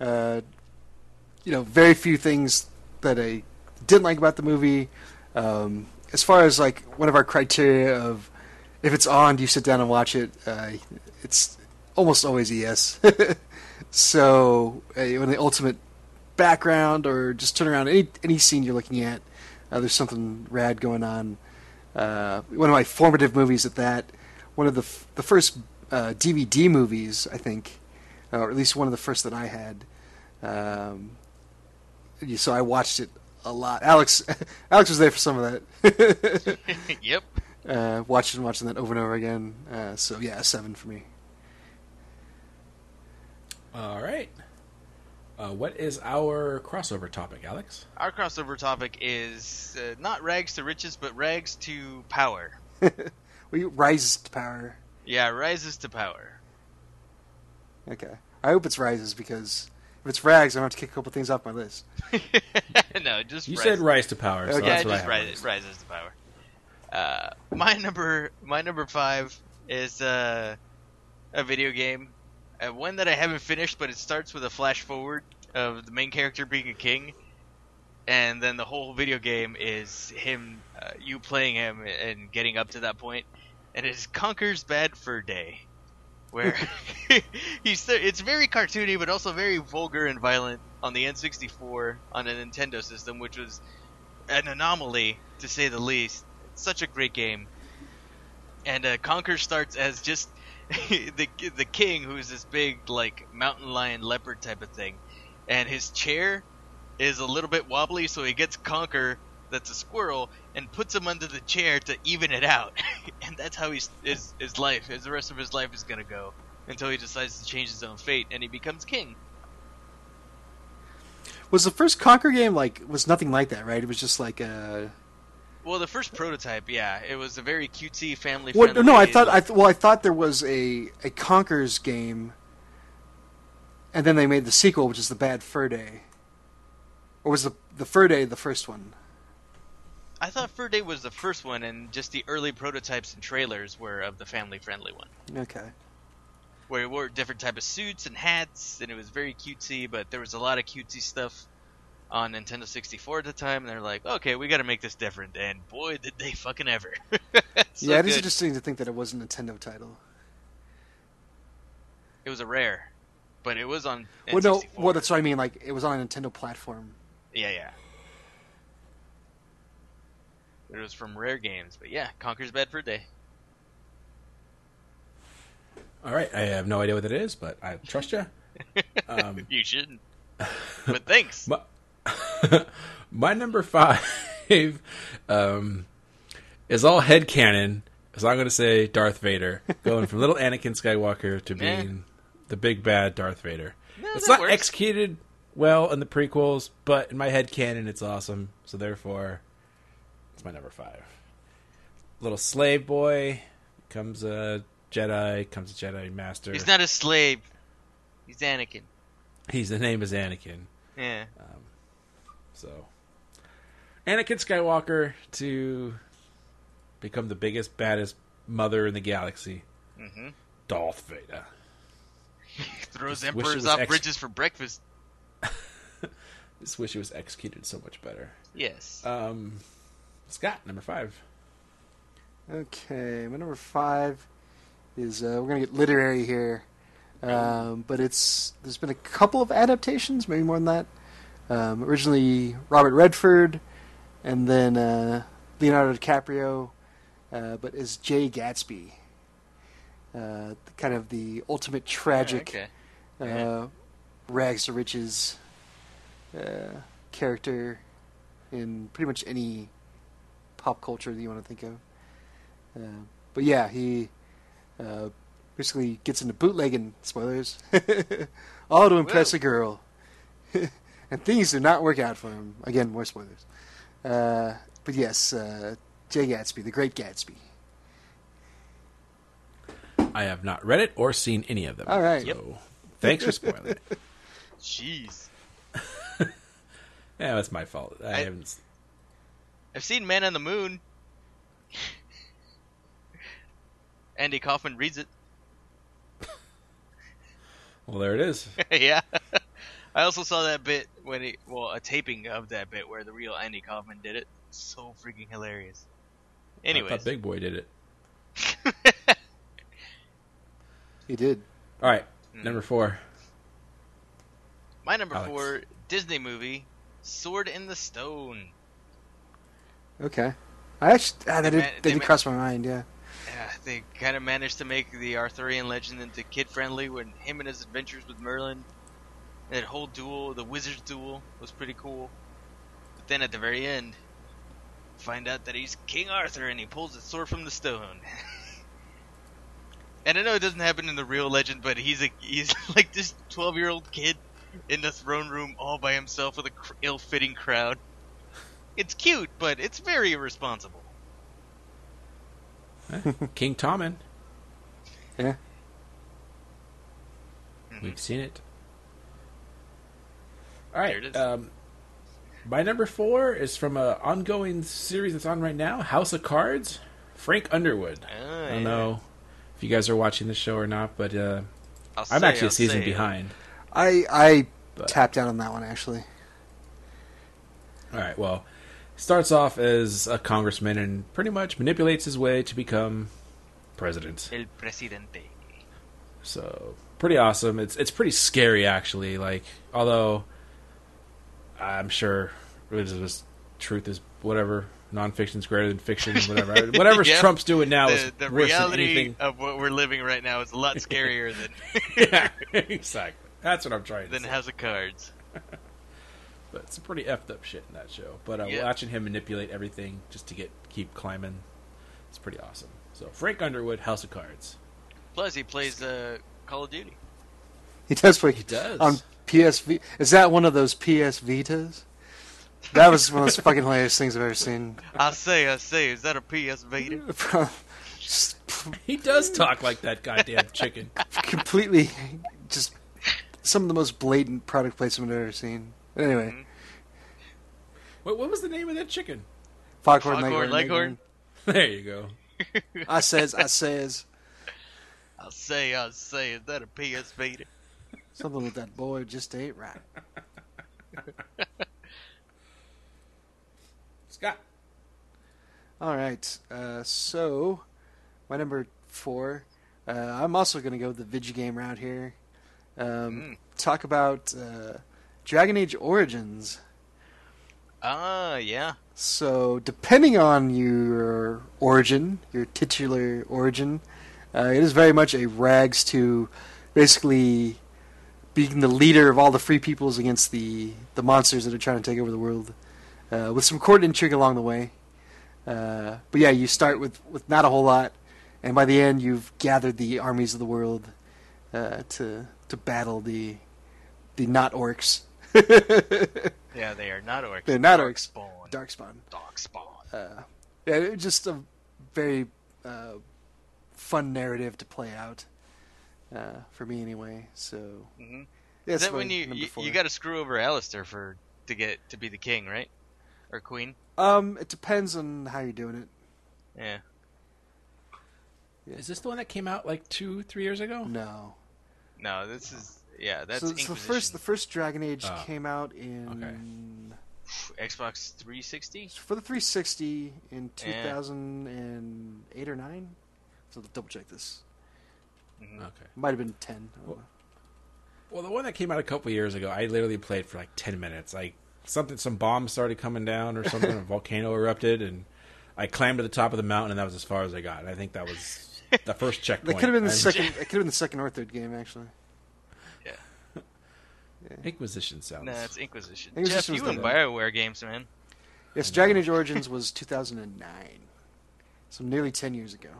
Uh, you know, very few things that I didn't like about the movie. Um, as far as like one of our criteria of if it's on, do you sit down and watch it? Uh, it's almost always a yes. so uh, when the ultimate background or just turn around any any scene you're looking at, uh, there's something rad going on. Uh, one of my formative movies at that. One of the f- the first uh, DVD movies, I think, uh, or at least one of the first that I had. Um, yeah, so I watched it a lot. Alex, Alex was there for some of that. yep. uh, watching watching that over and over again. Uh, so yeah, a seven for me. All right. Uh, what is our crossover topic, Alex? Our crossover topic is uh, not rags to riches, but rags to power. We rises to power. Yeah, rises to power. Okay, I hope it's rises because if it's rags, I'm gonna have to kick a couple things off my list. no, just You rises. said rise to power, so Okay. yeah, that's just rises, rises to power. Uh, my number, my number five is uh, a video game, uh, one that I haven't finished, but it starts with a flash forward of the main character being a king, and then the whole video game is him, uh, you playing him and getting up to that point, and it is Conker's Bad Fur Day, where he's it's very cartoony, but also very vulgar and violent on the N64 on a Nintendo system, which was an anomaly to say the least. Such a great game. And uh, Conker starts as just the the king, who's this big like mountain lion leopard type of thing, and his chair is a little bit wobbly, so he gets Conker, that's a squirrel, and puts him under the chair to even it out, and that's how he's, his his life, his the rest of his life is gonna go until he decides to change his own fate and he becomes king. Was the first Conker game like was nothing like that, right? It was just like a Well, the first prototype, yeah, it was a very cutesy family. What? No, I thought I th- well, I thought there was a a Conker's game, and then they made the sequel, which is the Bad Fur Day. Or was the the Fur Day the first one? I thought Fur Day was the first one, and just the early prototypes and trailers were of the family-friendly one, Okay. where it wore different type of suits and hats, and it was very cutesy. But there was a lot of cutesy stuff on Nintendo 64 at the time, and they're like, "Okay, we got to make this different." And boy, did they fucking ever! So yeah, it is good. interesting to think that it was a Nintendo title. It was a rare, but it was on. Well, no, N64. well, that's what I mean. Like it was on a Nintendo platform. Yeah, yeah. It was from Rare Games, but yeah, Conker's Bad Fur Day. All right, I have no idea what it is, but I trust you. Um, you shouldn't. But thanks. my, my number five um, is all headcanon. So I'm going to say Darth Vader, going from little Anakin Skywalker to Nah. being the big bad Darth Vader. No, it's not works. executed well in the prequels, but in my head canon, it's awesome. So therefore, my number five. Little slave boy comes a Jedi, comes a Jedi master. He's not a slave. He's Anakin. He's the name is Anakin. Yeah. So, Anakin Skywalker to become the biggest, baddest mother in the galaxy, Mm-hmm. Darth Vader. Throws Just emperors off ex- bridges for breakfast. Just wish it was executed so much better. Yes. Um, Scott, number five. Okay, my number five is uh, we're gonna get literary here, um, but it's there's been a couple of adaptations, maybe more than that. Um, originally Robert Redford, and then uh, Leonardo DiCaprio, uh, but as Jay Gatsby, uh, kind of the ultimate tragic okay. uh, rags to riches uh, character in pretty much any pop culture that you want to think of. Uh, but yeah, he uh, basically gets into bootlegging. Spoilers. All to impress Whoa. a girl, and things do not work out for him. Again, more spoilers. Uh, but yes, uh, Jay Gatsby, the Great Gatsby. I have not read it or seen any of them. All right. So Yep. thanks for spoiling it. Jeez. Yeah, that's my fault. I, I- haven't. S- I've seen Man on the Moon. Andy Kaufman reads it. Well, there it is. yeah. I also saw that bit when he, well, a taping of that bit where the real Andy Kaufman did it. So freaking hilarious. I Anyways, thought Big Boy did it. He did. All right, Hmm. number four. my number Alex. four Disney movie, Sword in the Stone. Okay. I actually ah, that They did, ma- that they did ma- cross my mind. Yeah. Yeah, they kind of managed to make the Arthurian legend into kid friendly when him and his adventures with Merlin. That whole duel, the wizard's duel, was pretty cool. But then at the very end, find out that he's King Arthur and he pulls his sword from the stone. and I know it doesn't happen in the real legend, but he's a he's like this twelve year old kid in the throne room all by himself with a cr- ill fitting crowd. It's cute, but it's very irresponsible. King Tommen. Yeah. We've seen it. All right. There it is. Um, my number four is from an ongoing series that's on right now, House of Cards. Frank Underwood. Ah, I don't yeah. know if you guys are watching the show or not, but uh, I'll I'm say- actually I'll a season say behind. I I But- tapped out on that one actually. All right. Well, starts off as a congressman and pretty much manipulates his way to become president. El presidente. So pretty awesome. It's it's pretty scary actually. Like although I'm sure it is just truth is whatever nonfiction's greater than fiction. Whatever whatever Yeah. Trump's doing now is the, the worse reality than anything. of what we're living right now is a lot scarier than yeah, exactly. That's what I'm trying to than say. House of Cards. But it's a pretty effed up shit in that show. But uh, Yeah. watching him manipulate everything just to get keep climbing, it's pretty awesome. So Frank Underwood, House of Cards. Plus, he plays uh, Call of Duty. He does play He does. on PSV. Is that one of those PS Vitas? That was one of those fucking hilarious things I've ever seen. I say, I say, is that a PS Vita? He does talk like that goddamn chicken. completely, just some of the most blatant product placement I've ever seen. Anyway, Mhm. What, what was the name of that chicken? Foghorn, Foghorn Leghorn. There you go. I says, I says I say, I say, is that a PS Vita? something with that boy just ain't right. Scott. All right, uh, so my number four. Uh, I'm also going to go the video game route here. Um, Mm. Talk about uh, Dragon Age Origins. Ah, yeah. So, depending on your origin, your titular origin, uh, it is very much a rags to basically being the leader of all the free peoples against the, the monsters that are trying to take over the world, uh, with some court intrigue along the way. Uh, but yeah, you start with, with not a whole lot, and by the end, you've gathered the armies of the world uh, to to battle the the not orcs. Yeah, they are not orcs. They're not orcs. Darkspawn. Darkspawn. Darkspawn. uh, yeah, it's just a very uh, fun narrative to play out uh, for me anyway. So hmm yeah, Is that when you you, you got to screw over Alistair for to get to be the king, right? Or queen? Um, it depends on how you're doing it. Yeah. Is this the one that came out like two, three years ago? No, No, this is yeah. That's so, so the first the first Dragon Age Oh. came out in Xbox 360. for the 360 in Yeah. 2008 or nine. So double check this. Mhm. Okay. Might have been 10. I. Well, the one that came out a couple years ago, I literally played for like ten minutes. Like something, some bombs started coming down or something. a volcano erupted, and I climbed to the top of the mountain, and that was as far as I got. And I think that was the first checkpoint. That could have been the And- second. It could have been the second or third game actually. Yeah. Inquisition sounds. Nah, it's Inquisition. Inquisition Jeff, was you the and. Bioware games, man. Yes, Dragon Age Origins was 2009, so nearly 10 years ago.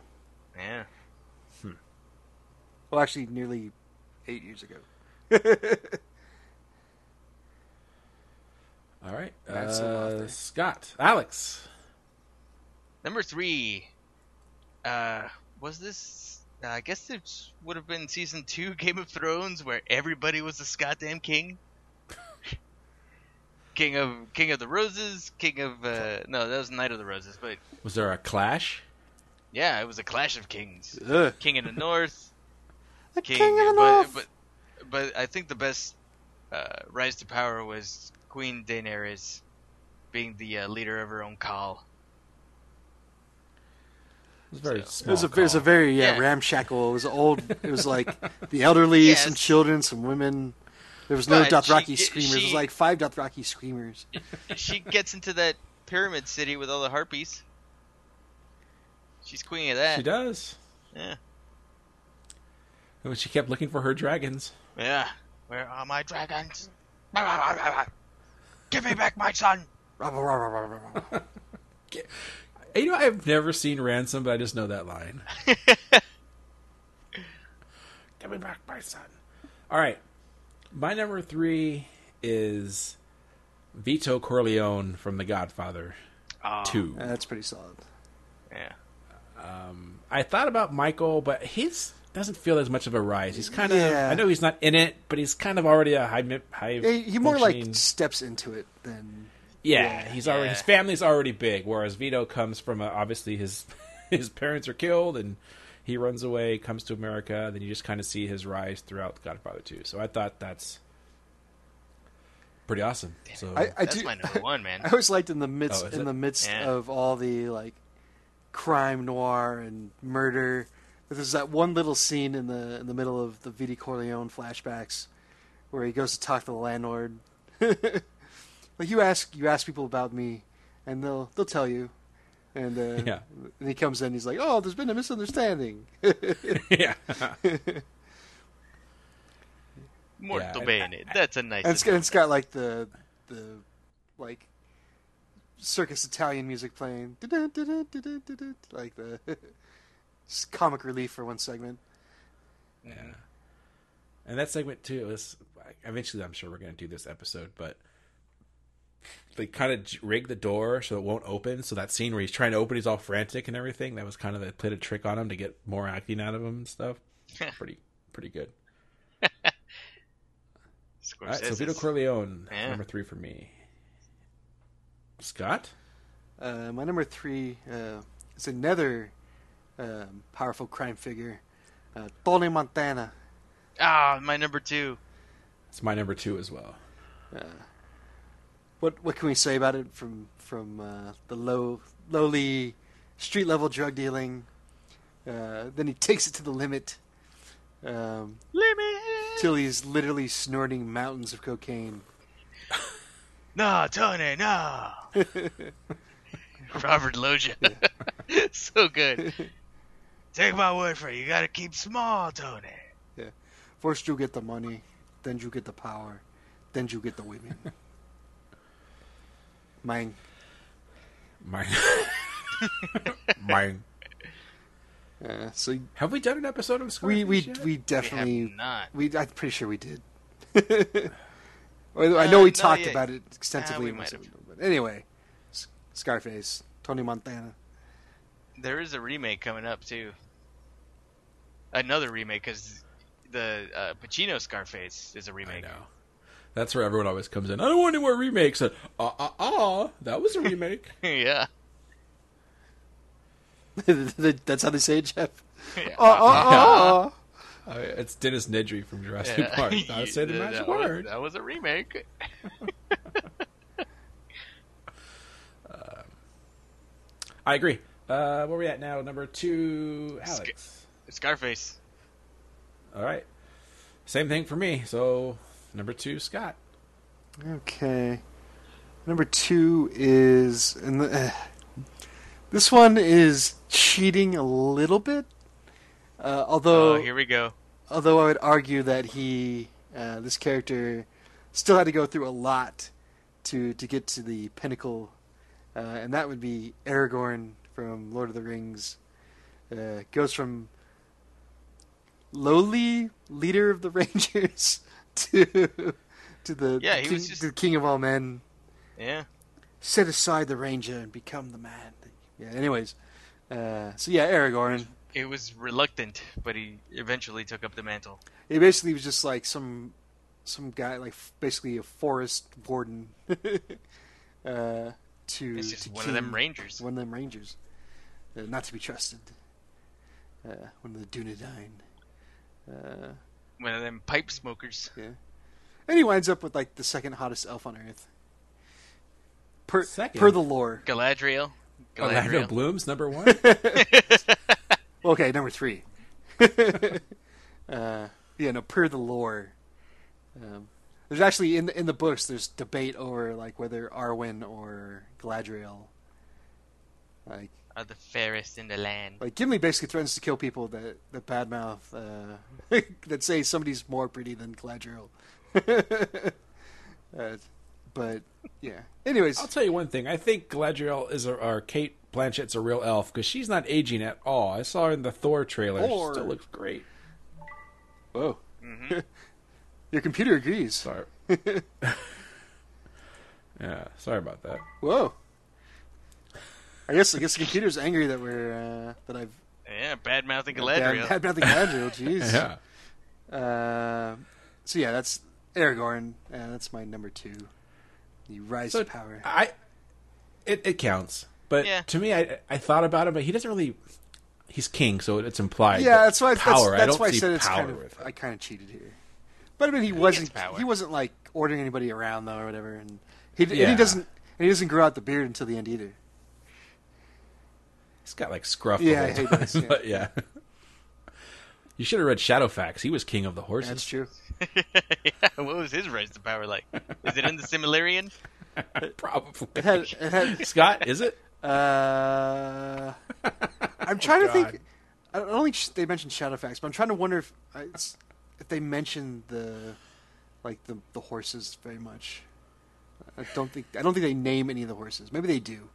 Yeah. Well, actually, nearly eight years ago. All right. That's a lot Uh. Scott, Alex. Number three. Uh, was this? Uh, I guess it would have been season two Game of Thrones, where everybody was a goddamn king. king of King of the Roses, King of uh, no, that was Knight of the Roses, but Was there a clash? yeah, it was a clash of kings. Ugh. King in the North, The King, King of the but, North. but but I think the best uh, rise to power was Queen Daenerys being the uh, leader of her own call. It was very So- small. It was a, it was a very yeah, Yeah. ramshackle. It was old. It was like the elderly, Yes. some children, some women. There was no But Dothraki she- screamers. it was like five Dothraki screamers. she gets into that pyramid city with all the harpies. She's queen of that. She does. Yeah. And when she kept looking for her dragons. Yeah. Where are my dragons? Give me back my son. Rah, You know, I've never seen Ransom, but I just know that line. Give me back my son. All right. My number three is Vito Corleone from The Godfather Oh, 2. Yeah, that's pretty solid. Yeah. Um, I thought about Michael, but he's doesn't feel as much of a rise. He's kind of Yeah. I know he's not in it, but he's kind of already a high high. He, he more like steps into it than yeah, yeah, he's already yeah. his family's already big. Whereas Vito comes from a, obviously his his parents are killed and he runs away, comes to America. Then you just kind of see his rise throughout Godfather 2. So I thought that's pretty awesome. So I, I That's do. my number one, man. I always liked in the midst Oh, in it? the midst Yeah. of all the like crime noir and murder. There's that one little scene in the in the middle of the Vito Corleone flashbacks where he goes to talk to the landlord. like you ask you ask people about me, and they'll they'll tell you. And uh, Yeah. and he comes in, he's like, "Oh, there's been a misunderstanding." yeah. Mortal Yeah, I- Bene. That's a nice. And it's, got- it's got like the the like circus Italian music playing, like the comic relief for one segment. Yeah. And that segment too is eventually I'm sure we're going to do this episode, but they kind of rig the door so it won't open. So that scene where he's trying to open, he's all frantic and everything. That was kind of they played a trick on him to get more acting out of him and stuff. pretty pretty good. All right, so Vito Corleone, Yeah. number three for me. Scott, Uh, my number three uh, is another um, powerful crime figure, uh, Tony Montana. Ah, my number two. it's my number two as well. What what can we say about it from from uh, the low lowly street level drug dealing? Uh, then he takes it to the limit. Um, Limit. till he's literally snorting mountains of cocaine. No, Tony, no. Robert Loggia. so good. Take my word for it. You gotta keep small, Tony. Yeah. First you get the money, then you get the power, then you get the women. Mine. Mine, mine. Uh, so Have we done an episode of Scarface we we yet? we definitely We have not. we I'm pretty sure we did. Well, I know Uh, we talked yeah. about it extensively. We in might this have. episode, But anyway, Scarface, Tony Montana. There is a remake coming up too. Another remake because the uh, Pacino Scarface is a remake. know. That's where everyone always comes in. I don't want any more remakes. Uh, uh, uh, uh, that was a remake. yeah. That's how they say it, Jeff. Yeah. Uh, uh, uh. Uh, it's Dennis Nedry from Jurassic Yeah. Park. I say the That- magic that was- word. that was a remake. I agree. Uh, where are we at now? Number two, Alex. Scarface. All right. Same thing for me. So, number two, Scott. Okay. Number two is and the, uh, this one is cheating a little bit. Uh, although Oh, here we go. although I would argue that he uh, this character still had to go through a lot to to get to the pinnacle, uh, and that would be Aragorn from Lord of the Rings. Uh, goes from lowly leader of the Rangers to to the, Yeah, he king, was just- the king of all men. Yeah. Set aside the ranger and become the man. Yeah. Anyways, uh, so yeah, Aragorn. It was reluctant, but he eventually took up the mantle. He basically was just like some some guy, like basically a forest warden, uh, to It's just to one of them rangers. one of them rangers, uh, not to be trusted. Uh, one of the Dunedain. Uh, One of them pipe smokers. yeah, and he winds up with like the second hottest elf on Earth. Per Second? per the lore. Galadriel. Orlando Galadriel. Bloom's number one. Okay, number three. uh, yeah, no, per the lore. Um, there's actually in the, in the books there's debate over like whether Arwen or Galadriel. Like Are the fairest in the land. like Gimli basically threatens to kill people that that badmouth uh, that say somebody's more pretty than Galadriel. uh, but yeah. Anyways, I'll tell you one thing. I think Galadriel is a, or Cate Blanchett's a real elf because she's not aging at all. I saw her in the Thor trailer. Thor. She still looks great. whoa, Mm-hmm. your computer agrees. Sorry. yeah, sorry about that. Whoa. I guess I guess the computer's angry that we're uh, that I've Yeah, bad mouthing Galadriel. Bad, bad mouthing Galadriel. Jeez. Yeah. Uh, so yeah, that's Aragorn. Uh, that's my number two. The rise So to power. I, it, it counts. But Yeah. to me, I I thought about it, but he doesn't really. He's king, so it's implied. yeah, that's why. power. That's, that's I don't why I said it's power kind of. I kind of cheated here. But I mean, he wasn't. power. He wasn't like ordering anybody around though, or whatever. And he and he doesn't. And he doesn't grow out the beard until the end either. He's got like scruff. Yeah, the he does, yeah. but yeah. You should have read Shadowfax. He was king of the horses. That's true. yeah, what was his rise to power like? Is it in the Silmarillion? Probably. It had. It had. Scott, is it? Uh, I'm trying to think. I don't think they mentioned Shadowfax, but I'm trying to wonder if it's, if they mentioned the like the the horses very much. I don't think I don't think they name any of the horses. Maybe they do.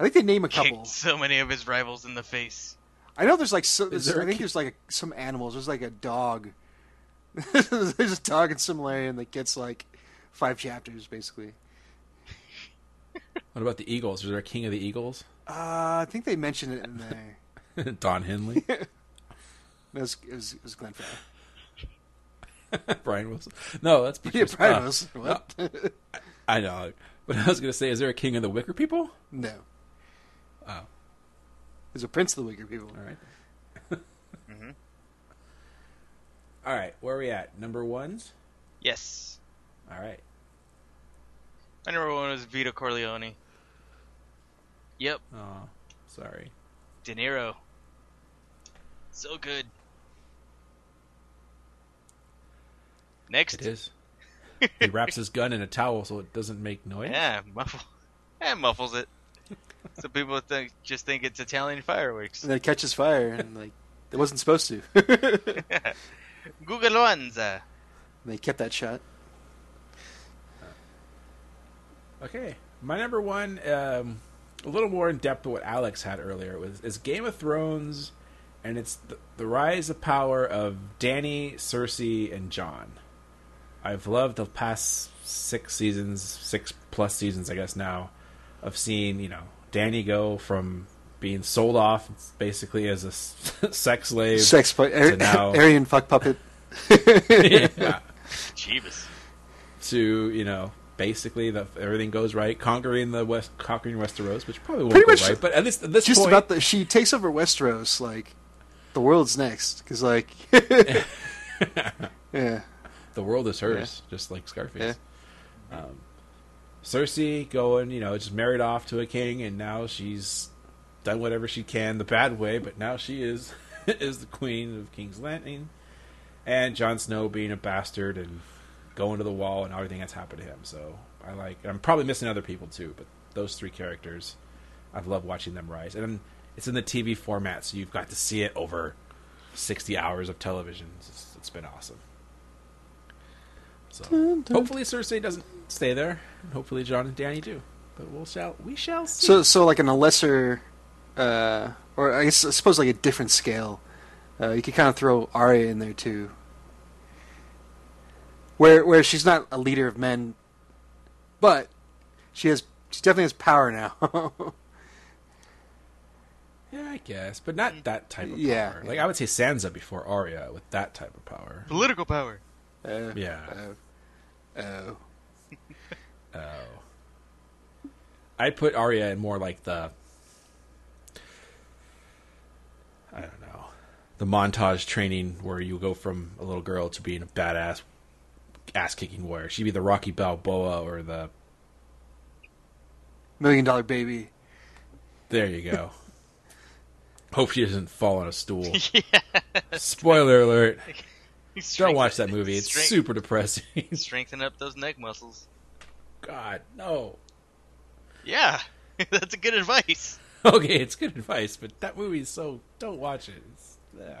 I think they name a couple. Kicked so many of his rivals in the face. I know there's like so, Is there's, there I a think there's like a, some animals. There's like a dog. there's a dog in Silmarillion that gets like five chapters basically. What about the Eagles? Is there a king of the Eagles? Uh, I think they mentioned it in there. Don Henley, It was, it was, it was Glenn Frey. Brian Wilson. No, that's Yeah, Beatrice. Brian uh, Wilson. What? I know, but I was going to say, is there a king of the Wicker people? no. Oh, There's a prince of the Wicker people. all right. Mm-hmm. All right, where are we at? Number ones. Yes. All right. My number one was Vito Corleone. Yep, Oh, sorry. De Niro. So good. Next. It is. he wraps his gun in a towel so it doesn't make noise. Yeah, muffle. Yeah, muffles it. so people think just think it's Italian fireworks. And it catches fire, and like it wasn't supposed to. Gugaluanza. they kept that shot. Okay, my number one, um, a little more in depth to what Alex had earlier, was is Game of Thrones, and it's the, the rise of power of Dany, Cersei, and Jon. I've loved the past six seasons, six plus seasons, I guess now, of seeing you know Dany go from being sold off basically as a sex slave. Sex, pu- Ar- So now- Aryan fuck puppet. yeah. Jeebus. to you know basically the everything goes right, conquering the west, conquering Westeros, which probably won't Pretty go much right. But at least at this Just point, about the she takes over Westeros. Like the world's next, because like yeah, the world is hers, just like Scarface. Um, Cersei going, you know, just married off to a king, and now she's done whatever she can the bad way, but now she is is the queen of King's Landing, and Jon Snow being a bastard and going to the wall and everything that's happened to him. So I like. I'm probably missing other people too, but those three characters, I've loved watching them rise, and it's in the TV format, so you've got to see it over sixty hours of television. It's, it's been awesome. So hopefully Cersei doesn't stay there. and Hopefully Jon and Dany do. But we'll shall we shall see. So, so like in a lesser, uh, or I guess I suppose like a different scale, uh, you could kind of throw Arya in there too. Where, where she's not a leader of men, but she has, she definitely has power now. yeah, I guess, but not that type of Yeah. power. Like I would say Sansa before Arya with that type of power. Political power. uh, Yeah. Uh, oh. Oh. I put Arya in more like the I don't know. The montage training where you go from a little girl to being a badass ass kicking warrior. She'd be the Rocky Balboa or the Million Dollar Baby. there you go. Hope she doesn't fall on a stool. yeah. Spoiler alert. Don't watch that movie. It's strength- super depressing. Strengthen up those neck muscles. God, no. Yeah, that's a good advice. Okay, it's good advice, but that movie is so don't watch it. It's, yeah.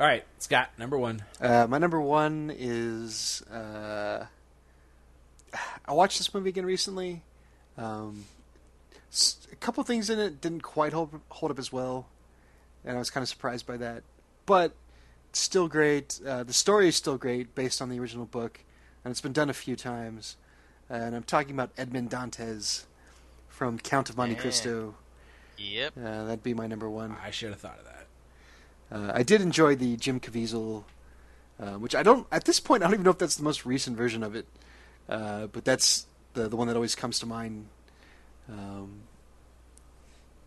All right, Scott, number one. Uh, my number one is uh, I watched this movie again recently. Um, s- a couple things in it didn't quite hold hold up as well, and I was kind of surprised by that. But it's still great. Uh, the story is still great based on the original book, and it's been done a few times. And I'm talking about Edmond Dantes from Count of Monte Yeah. Cristo. Yep. Uh, that'd be my number one. I should have thought of that. Uh, I did enjoy the Jim Caviezel, uh, which I don't at this point I don't even know if that's the most recent version of it, uh, but that's the the one that always comes to mind. Um,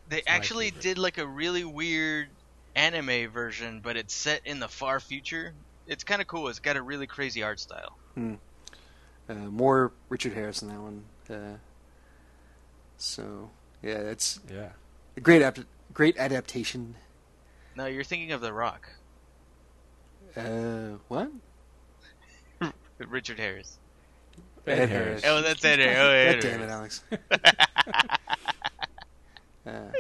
They actually did like a really weird anime version, but it's set in the far future. It's kind of cool. It's got a really crazy art style. uh, more Richard Harris in that one. Uh, so yeah, it's Yeah. a great ap- great adaptation. No, you're thinking of The Rock, Uh, what? Richard Harris. Ed Ed Harris. Oh, that's Ed Harris. Oh, Ed God damn it, Alex. uh,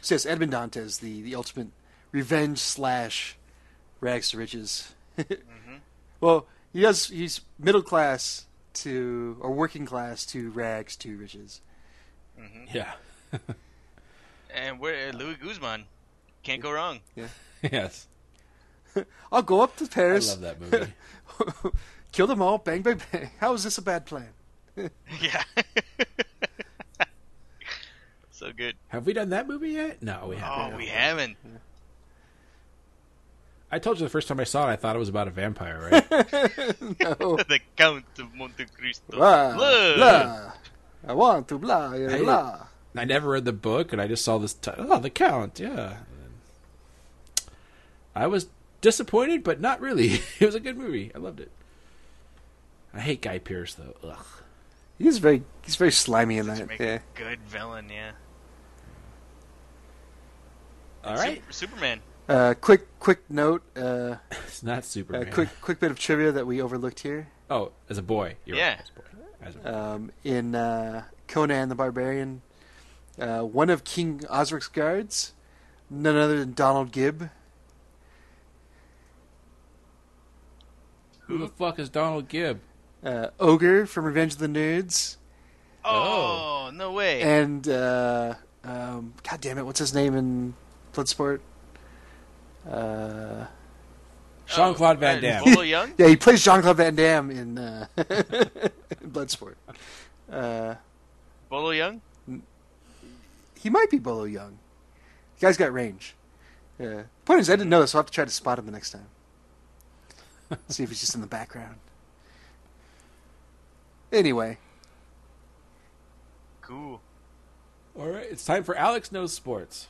so yes, Edmond Dantes, the the ultimate revenge slash rags to riches. Mhm. Well, he does. He's middle class to or working class to rags to riches. Mhm. Yeah. And we're Luis Guzman. Can't go wrong. Yeah. yes. I'll go up to Paris. I love that movie. kill them all, bang bang bang. How is this a bad plan? Yeah. so good. have we done that movie yet? No, we Oh, haven't. Oh, we haven't. I told you the first time I saw it, I thought it was about a vampire, right? no. the Count of Monte Cristo. blah, Look. blah. I want to blah yeah, Hey. blah. I never read the book, and I just saw this. T- oh, the Count, yeah. I was disappointed, but not really. it was a good movie. I loved it. I hate Guy Pearce though. Ugh. He's very he's very slimy in that. make Yeah. a good villain, yeah. All Sup- right, Superman. Uh, quick quick note. Uh, it's not a Superman. quick quick bit of trivia that we overlooked here. Oh, as a boy, you're Yeah. right. As a boy. As a boy. um, in uh, Conan the Barbarian. Uh, one of King Osric's guards, none other than Donald Gibb. Who the fuck is Donald Gibb? Uh, Ogre from Revenge of the Nerds, Oh, no way. and uh, um, God damn it, what's his name in Bloodsport? Uh, Jean Claude Oh, Van uh, Damme. Bolo Yeung? yeah, he plays Jean Claude Van Damme in, uh, in Bloodsport. Uh, Bolo Yeung? he might be Bolo Yeung. The guy's got range. Yeah. Point is, I didn't know this, so I'll have to try to spot him the next time. See if he's just in the background. Anyway, Cool. All right, it's time for Alex knows sports.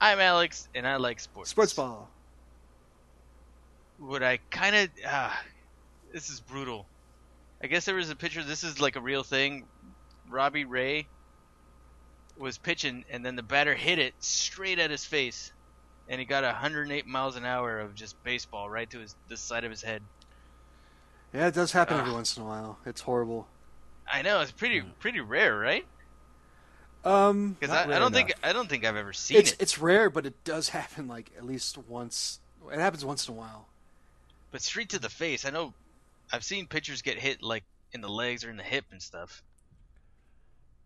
I'm Alex, and I like sports. sports ball. Would I kind of. Ah, this is brutal. I guess there was a picture. This is like a real thing. Robbie Ray was pitching, and then the batter hit it straight at his face, and he got 108 miles an hour of just baseball right to his the side of his head. Yeah, it does happen every Ah. once in a while. It's horrible. I know it's pretty pretty rare, right? Um, Because I, I don't think. I don't think I've ever seen it's it. it's rare, but it does happen like at least once. It happens once in a while. But straight to the face. I know I've seen pitchers get hit like in the legs or in the hip and stuff.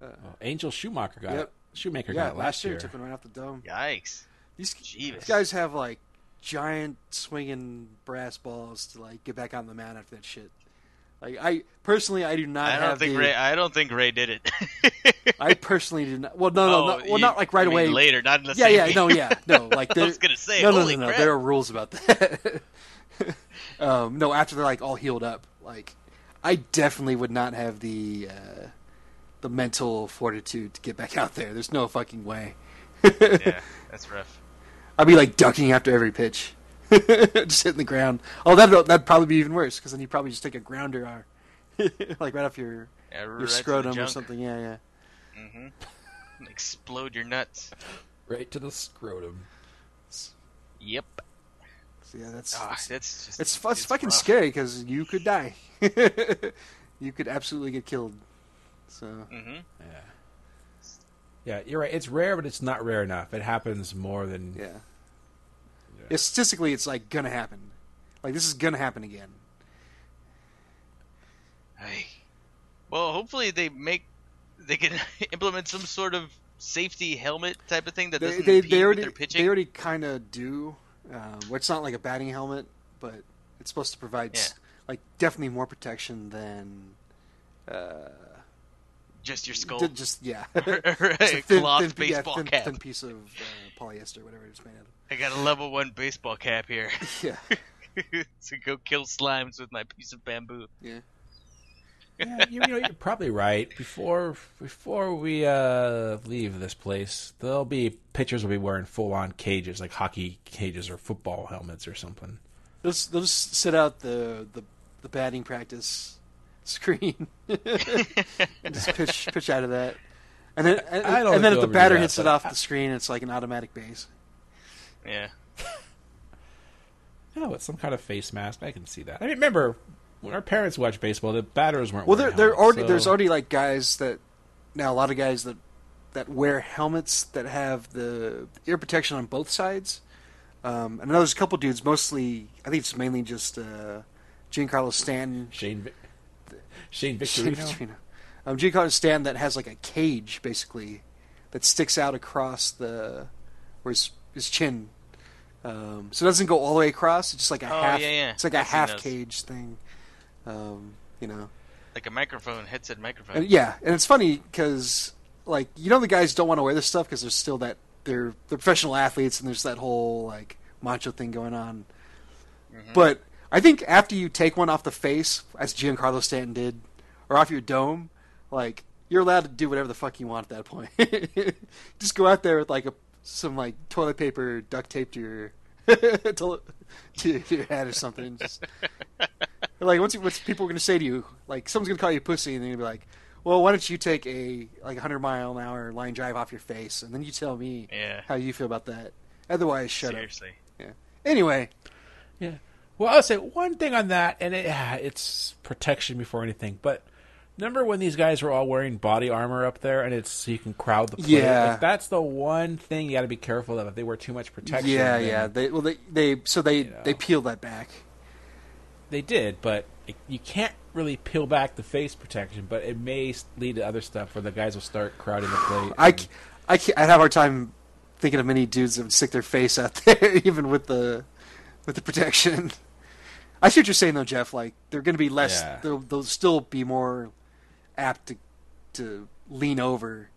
Well, Angel Shoemaker got Yep. it. Shoemaker yeah, got it last year. took one right off the dome. Yikes! These, these guys have like giant swinging brass balls to like get back on the mound after that shit. Like I personally, I do not I don't have think the. Ray. I don't think Ray did it. I personally did not. Well, no, no, Oh, no well, you- not like right away. Later, not in the yeah, same yeah, game. no, yeah, no. Like I was gonna say, no, no, no, no. crap. There are rules about that. um, no, after they're like all healed up, like I definitely would not have the uh, the mental fortitude to get back out there. There's no fucking way. yeah, that's rough. I'd be like ducking after every pitch, just hitting the ground. Oh, that that'd probably be even worse because then you probably just take a grounder, or like right off your Yeah, right to the scrotum or something. Yeah, yeah. Mm-hmm. Explode your nuts. Right to the scrotum. Yep. So yeah, that's Ah, it's, that's just. it's, fu- it's fucking rough. scary because you could die. you could absolutely get killed. So Mm-hmm. Yeah. Yeah, you're right. It's rare, but it's not rare enough. It happens more than yeah. yeah, statistically, it's like gonna happen. Like this is gonna happen again. Hey. Well, hopefully they make they can implement some sort of safety helmet type of thing that They doesn't they, impede they with already their pitching. they already kind of do. Um, where it's not like a batting helmet, but it's supposed to provide s- like definitely more protection than uh, Just your skull. ju- just yeah. Just a thin, cloth thin, yeah, baseball thin, cap. thin piece of uh, polyester, whatever it's made out of. I got a level one baseball cap here Yeah, to go kill slimes with my piece of bamboo. yeah. Yeah, you, you know, you're probably right. Before before we uh, leave this place, there'll be pitchers will be wearing full on cages, like hockey cages or football helmets or something. They'll just, they'll just sit out the the, the batting practice screen and just pitch pitch out of that. And then and, I don't and then if the batter that, hits it off I- the screen, it's like an automatic base. Yeah. Yeah, it's some kind of face mask, I can see that. I mean, remember when our parents watched baseball, the batters weren't. Well, there wearing there helmets, already so- there's already like guys that now a lot of guys that that wear helmets that have the ear protection on both sides. Um, and I know there's a couple dudes, mostly I think it's mainly just uh, Giancarlo Stanton, Shane Vic- Shane Shane Victorino. Victorino. Um, Giancarlo Stanton that has like a cage basically that sticks out across the where his, his chin. Um, so it doesn't go all the way across. It's just like a Oh, half. yeah, yeah. It's like a I've seen half those. cage thing. Um, you know. Like a microphone, headset microphone. And, yeah, and it's funny because like you know the guys don't want to wear this stuff because there's still that they're they're professional athletes and there's that whole like macho thing going on. But I think after you take one off the face, as Giancarlo Stanton did, or off your dome, like you're allowed to do whatever the fuck you want at that point. Just go out there with like a some like toilet paper duct tape to your to, to your head or something. Just like what's what's people going to say to you? Like someone's going to call you a pussy, and they're going to be like, "Well, why don't you take a like 100 mile an hour line drive off your face, and then you tell me Yeah. how you feel about that." Otherwise, shut Seriously. up. Yeah. Anyway, Yeah. Well, I'll say one thing on that, and it, ah, it's protection before anything. But remember when these guys were all wearing body armor up there, and it's so you can crowd the plate? Yeah. Like, that's the one thing you got to be careful of. If they wear too much protection, yeah, then yeah. They well, they they so they know. they peel that back. they did, but it, you can't really peel back the face protection. But it may lead to other stuff where the guys will start crowding the plate. I, and- I, I have a hard time thinking of many dudes that would stick their face out there, even with the with the protection. I see what you're saying though, Jeff. Like they're going to be less. Yeah. They'll, they'll still be more apt to to lean over.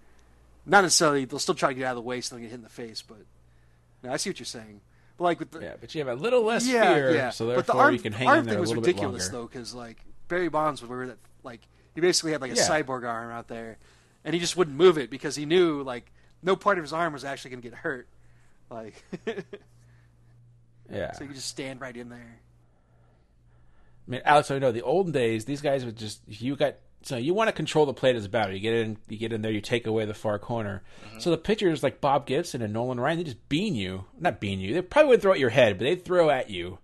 Not necessarily. They'll still try to get out of the way so they don't get hit in the face. But no, I see what you're saying. But like with the yeah, but you have a little less yeah, fear, yeah. so but therefore the arm, you can hang arm in there thing a was little ridiculous though, because like Barry Bonds would wear that. Like he basically had like a Yeah. cyborg arm out there, and he just wouldn't move it because he knew like no part of his arm was actually going to get hurt. Like Yeah, so you could just stand right in there. I mean, Alex, I know the olden days. These guys would just you got so you want to control the plate as a batter. You get in, you get in there, you take away the far corner. Mm-hmm. So the pitchers like Bob Gibson and Nolan Ryan, they just bean you, not bean you. They probably wouldn't throw at your head, but they'd throw at you.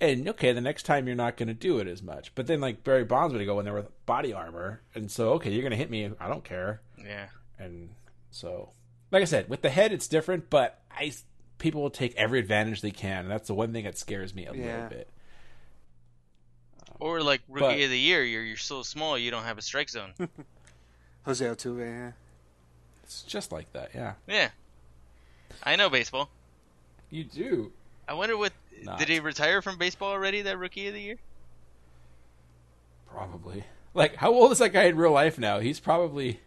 And okay, the next time you're not going to do it as much. But then like Barry Bonds would go in there with body armor, and so okay, you're going to hit me. I don't care. Yeah. And so, like I said, with the head, it's different. But I people will take every advantage they can, and that's the one thing that scares me a Yeah. little bit. Or like rookie But- of the year, you're you're so small you don't have a strike zone. Jose Altuve. Yeah. It's just like that, yeah. yeah, I know baseball. You do. I wonder what Not. did he retire from baseball already? That rookie of the year? Probably. Like, how old is that guy in real life now? He's probably.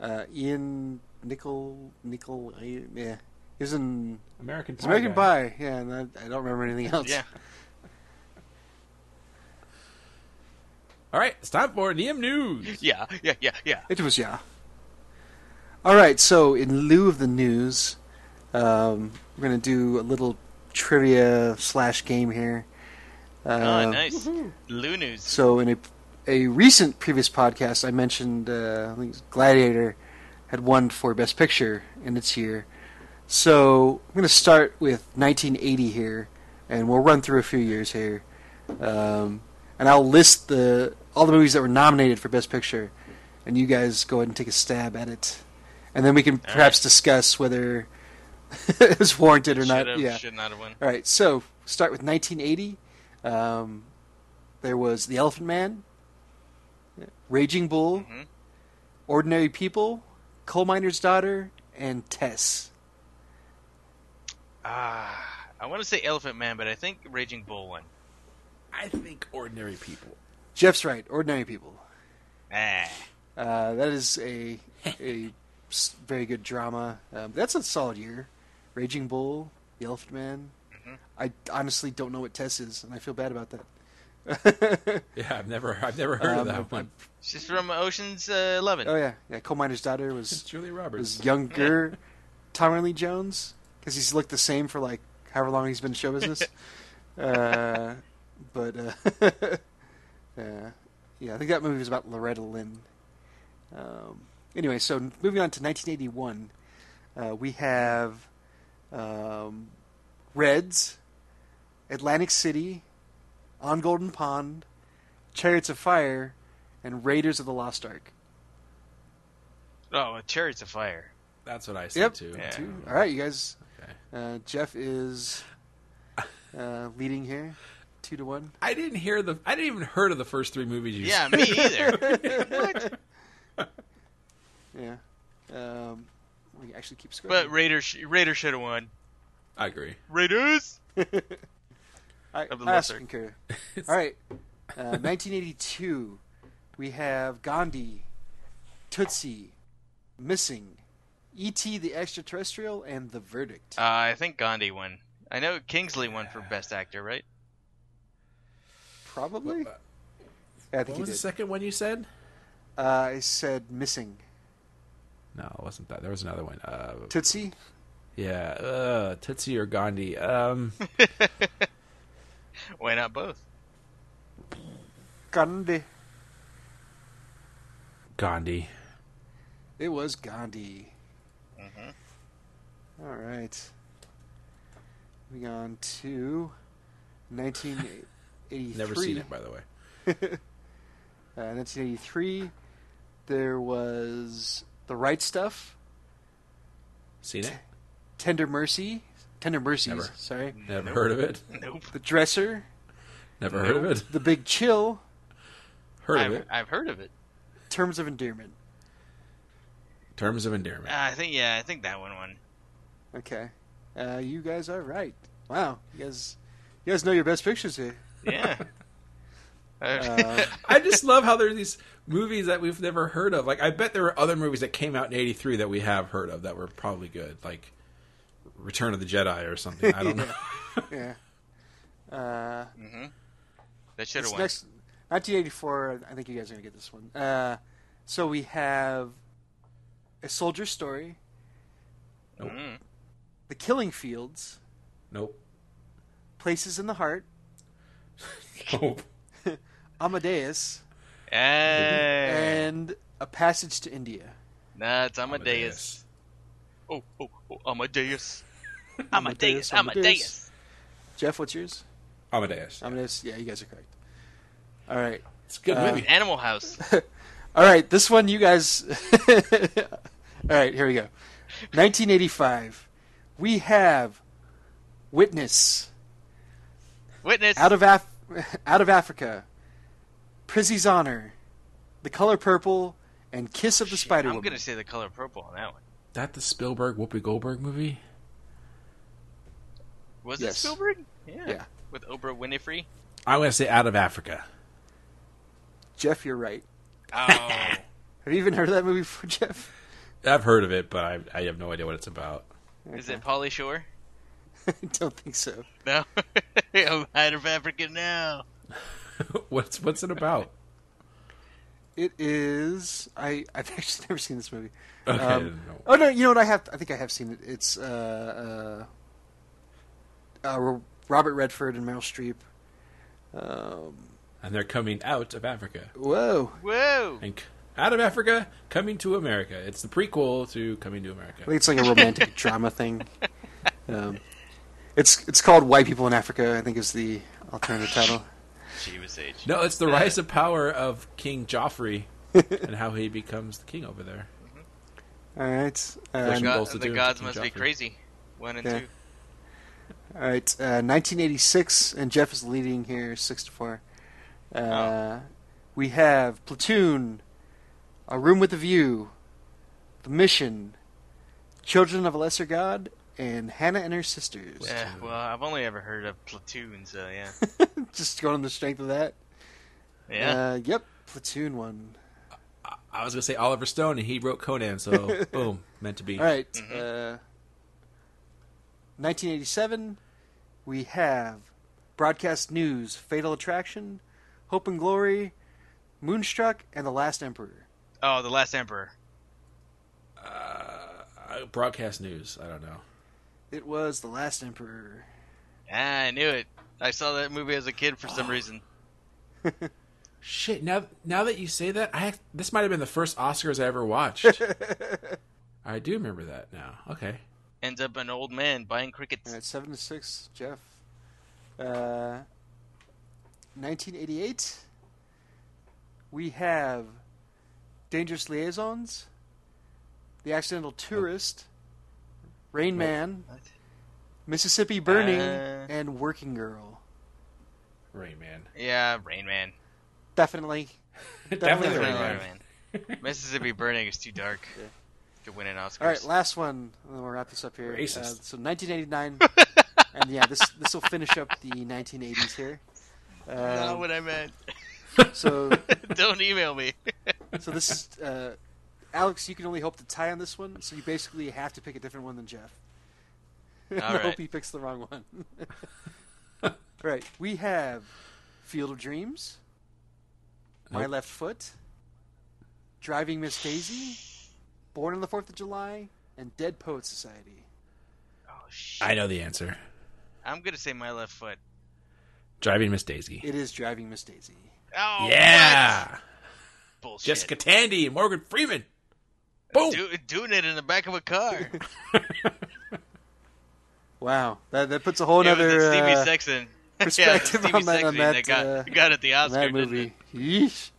Uh, Ian Nickel Nickel. Yeah. He was in American Pie. American guy. Pie. Yeah, and I, I don't remember anything else. Yeah. All right, it's time for Neum News. Yeah, yeah, yeah, yeah. It was yeah. All right, so in lieu of the news, um, we're gonna do a little trivia slash game here. Oh, Um, nice. Lou news. So in a a recent previous podcast, I mentioned uh, I think Gladiator had won for Best Picture in its year. So I'm going to start with 1980 here, and we'll run through a few years here, um, and I'll list the all the movies that were nominated for Best Picture, and you guys go ahead and take a stab at it, and then we can perhaps discuss whether it was warranted or Should not. have, yeah. should not have won. All right, so start with 1980. Um, there was The Elephant Man, Raging Bull, Mhm. Ordinary People, Coal Miner's Daughter, and Tess. Ah, I want to say Elephant Man, but I think Raging Bull won. I think ordinary people. Jeff's right, Ordinary People. Ah, Uh, that is a very good drama. Um, that's a solid year. Raging Bull, The Elephant Man. Mhm. I honestly don't know what Tess is, and I feel bad about that. Yeah, I've never, I've never heard Um, of that one. she's from Ocean's uh, Eleven. oh yeah, yeah. Coal Miner's Daughter was Julia Roberts. was younger Tommy Lee Jones because he's looked the same for like however long he's been in show business. uh, but uh, uh, yeah, I think that movie was about Loretta Lynn. Um, anyway, so moving on to 1981, uh, we have um, Reds, Atlantic City, On Golden Pond, Chariots of Fire, and Raiders of the Lost Ark. Oh, Chariots of Fire. That's what I said Yep. too. Yeah. Two. All right, you guys. Okay. Uh, Jeff is uh, leading here, two to one. I didn't hear the. I didn't even heard of the first three movies you Yeah, said. me either. Yeah. Um, we actually keep scoring. but Raiders, Raiders should have won. I agree. Raiders. I, of the I also lesser. concur. All right. Uh, 1982, we have Gandhi, Tootsie, Missing, E.T. the Extraterrestrial, and The Verdict. Uh, I think Gandhi won. I know Kingsley won for Best Actor, right? Probably. What, Yeah, I think he was the second one you said? Uh, I said Missing. No, it wasn't that. There was another one. Uh, Tootsie? yeah, uh, Tootsie or Gandhi. Um, Why not both? Gandhi. Gandhi. It was Gandhi. Mhm. All right. Moving on to 1983. Never seen it, by the way. Uh, 1983, there was The Right Stuff, Seen it? Tender Mercy, Tender Mercies, Never. sorry. Never heard of it. Nope. The Dresser, Never heard of it. The Big Chill, Heard I've, of it. I've heard of it. Terms of Endearment. Terms of endearment. Uh, I think yeah, I think that one won. Okay. Uh, you guys are right. Wow. You guys, you guys know your best pictures here. Yeah. Uh, I just love how there are these movies that we've never heard of. Like, I bet there were other movies that came out in '83 that we have heard of that were probably good, like Return of the Jedi or something. I don't know. yeah. Uh, hmm That should have won. next 1984. I think you guys are gonna get this one. Uh, so we have a soldier story, Nope. Mm. The Killing Fields, Nope. Places in the Heart, Nope. Amadeus, Hey. and A Passage to India. That's Amadeus. Oh, oh, oh, Amadeus. Amadeus, Amadeus, Amadeus. Amadeus. Jeff, what's yours? Amadeus. Amadeus. Yeah, you guys are correct. All right. It's a good Uh, movie. Animal House. All right, this one you guys. All right, here we go. 1985. We have Witness, Witness. Out of Af- Out of Africa, Prizzi's Honor, The Color Purple, and Kiss of the Shit, Spider I'm Woman. gonna say the color purple on that one. That the Spielberg Whoopi Goldberg movie? Was Yes. it Spielberg? Yeah. Yeah. With Oprah Winfrey. I'm gonna say Out of Africa. Jeff, you're right. Oh, Have you even heard of that movie before, Jeff? I've heard of it, but I, I have no idea what it's about. is it Pauly Shore? I don't think so. No. I'm out of Africa now. what's what's it about? It is. I I've actually never seen this movie. Okay, Um, didn't. Oh no, you know what? I have. I think I have seen it. It's uh, uh, uh, Robert Redford and Meryl Streep. Um, and they're coming out of Africa. whoa! Whoa. And c- out of Africa, coming to America. It's the prequel to Coming to America. I think it's like a romantic drama thing. Um, it's it's called White People in Africa. I think is the alternative title. She was age. No, it's the rise of power of King Joffrey and how he becomes the king over there. All right. The, Flesh Um, and go- Bolts to the gods King must be crazy. One and Yeah. two. all right. Uh, 1986, and Jeff is leading here, six to four. Uh, Oh. We have Platoon, A Room with a View, The Mission, Children of a Lesser God, and Hannah and Her Sisters. Yeah, well, I've only ever heard of Platoon, so yeah. Just going on the strength of that. Yeah. Uh, yep. Platoon one. I was gonna say Oliver Stone, and he wrote Conan, so boom, meant to be. All right. Mhm. Uh, 1987, we have Broadcast News, Fatal Attraction, Hope and Glory, Moonstruck, and The Last Emperor. oh, The Last Emperor. Uh, broadcast news. I don't know. It was The Last Emperor. Ah, I knew it. I saw that movie as a kid for some reason. Shit. Now, now that you say that, I this might have been the first Oscars I ever watched. I do remember that now. Okay. Ends up an old man buying crickets. All right, seven to six, Jeff. Uh, 1988, we have Dangerous Liaisons, The Accidental Tourist, Rain Man, What? Mississippi Burning, Uh. and Working Girl. Rain Man. Yeah, Rain Man. Definitely. Definitely Rain Rain Rain Man. Man. Mississippi Burning is too dark. Yeah. To win an Oscar. All right, last one. and then We'll wrap this up here. Uh, so 1989, and yeah, this this will finish up the 1980s here. Not Um, what I meant. so Don't email me. So this is uh, Alex. You can only hope to tie on this one. So you basically have to pick a different one than Jeff. All I right. hope he picks the wrong one. right. We have Field of Dreams, My Left Foot, Driving Miss Daisy, Born on the Fourth of July, and Dead Poet Society. oh shit. I know the answer. I'm gonna say my left foot. Driving Miss Daisy. It is Driving Miss Daisy. Oh yeah. what? Bullshit. Jessica Tandy and Morgan Freeman. Boom. Do, doing it in the back of a car. Wow, that that puts a whole it other a Stevie uh, Sexton. perspective yeah, on Stevie that- on Sexton that, got, uh, got at the Oscar that movie. Yeesh.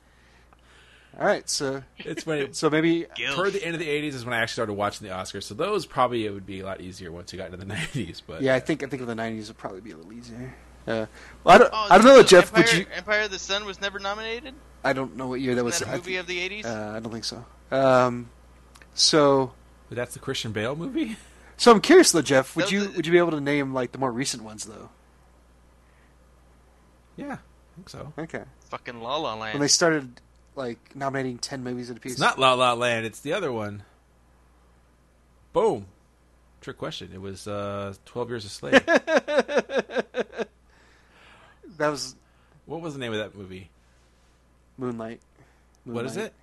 All right, so It's when it, so maybe Gilf. toward the end of the '80s is when I actually started watching the Oscars. So those probably it would be a lot easier once you got into the '90s. But Yeah, I think I think of the '90s would probably be a little easier. Uh, well, I don't, Oh, I don't know, Jeff. Empire, Would you? Empire of the Sun was never nominated. I don't know what year that was. Was that a I movie thi- of the '80s? uh, I don't think so. Um, so, But that's the Christian Bale movie. so I'm curious though, Jeff. Would you would you be able to name like the more recent ones though? Yeah, I think so. Okay, Fucking La La Land. when they started like nominating ten movies at a piece. It's not La La Land. It's the other one. Boom. Trick question. It was uh, Twelve Years a Slave. that was what was the name of that movie? Moonlight. What is it?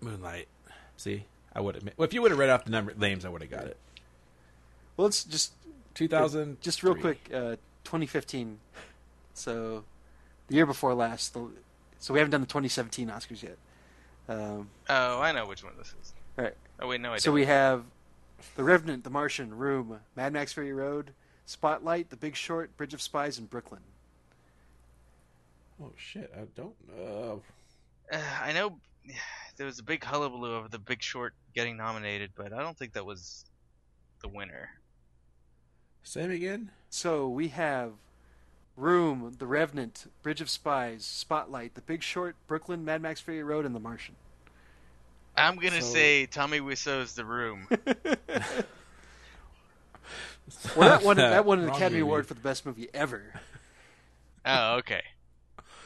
Moonlight. See, I would have. Well, if you would have read off the number names, I would have got it. Well, it's just 2000. just real quick. Uh, 2015. So, the year before last. The, so we haven't done the 2017 Oscars yet. Um, oh, I know which one this is. Right. Oh wait, no, I So don't. we have The Revenant, The Martian, Room, Mad Max Fury Road, Spotlight, The Big Short, Bridge of Spies, and Brooklyn. Oh shit! I don't know. Uh, I know there was a big hullabaloo over The Big Short getting nominated, but I don't think that was the winner. Same again. So we have Room, The Revenant, Bridge of Spies, Spotlight, The Big Short, Brooklyn, Mad Max Fury Road, and The Martian. I'm gonna So- say Tommy Wiseau's The Room. Well, that won that won an Wrong Academy movie. Award for the best movie ever. oh, okay.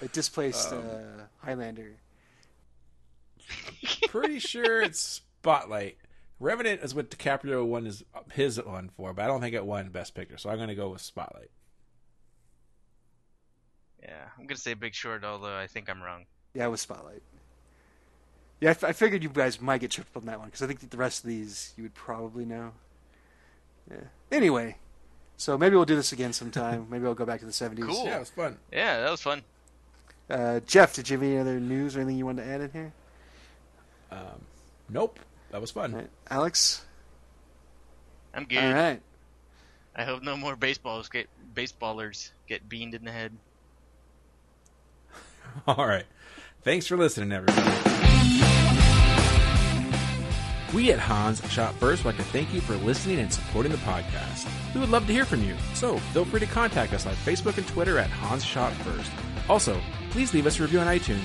It displaced Um, uh, Highlander. Pretty sure it's Spotlight. Revenant is what DiCaprio won his his one for, but I don't think it won Best Picture, so I'm going to go with Spotlight. Yeah, I'm gonna say Big Short, although I think I'm wrong. Yeah, it was Spotlight. Yeah, I, f- I figured you guys might get tripped up on that one because I think that the rest of these you would probably know. Yeah. Anyway, so maybe we'll do this again sometime. maybe I'll go back to the seventies. Cool. Yeah, it was fun. Yeah, that was fun. Uh, Jeff, did you have any other news or anything you wanted to add in here? Um, nope, that was fun. All right. Alex. I'm good. All right. I hope no more baseballs get baseballers get beamed in the head. All right. Thanks for listening, everybody. We at Han Shot First would like to thank you for listening and supporting the podcast. We would love to hear from you, so feel free to contact us on Facebook and Twitter at Han Shot First. Also, please leave us a review on iTunes.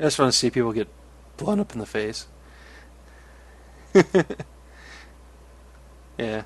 I just want to see people get blown up in the face. yeah.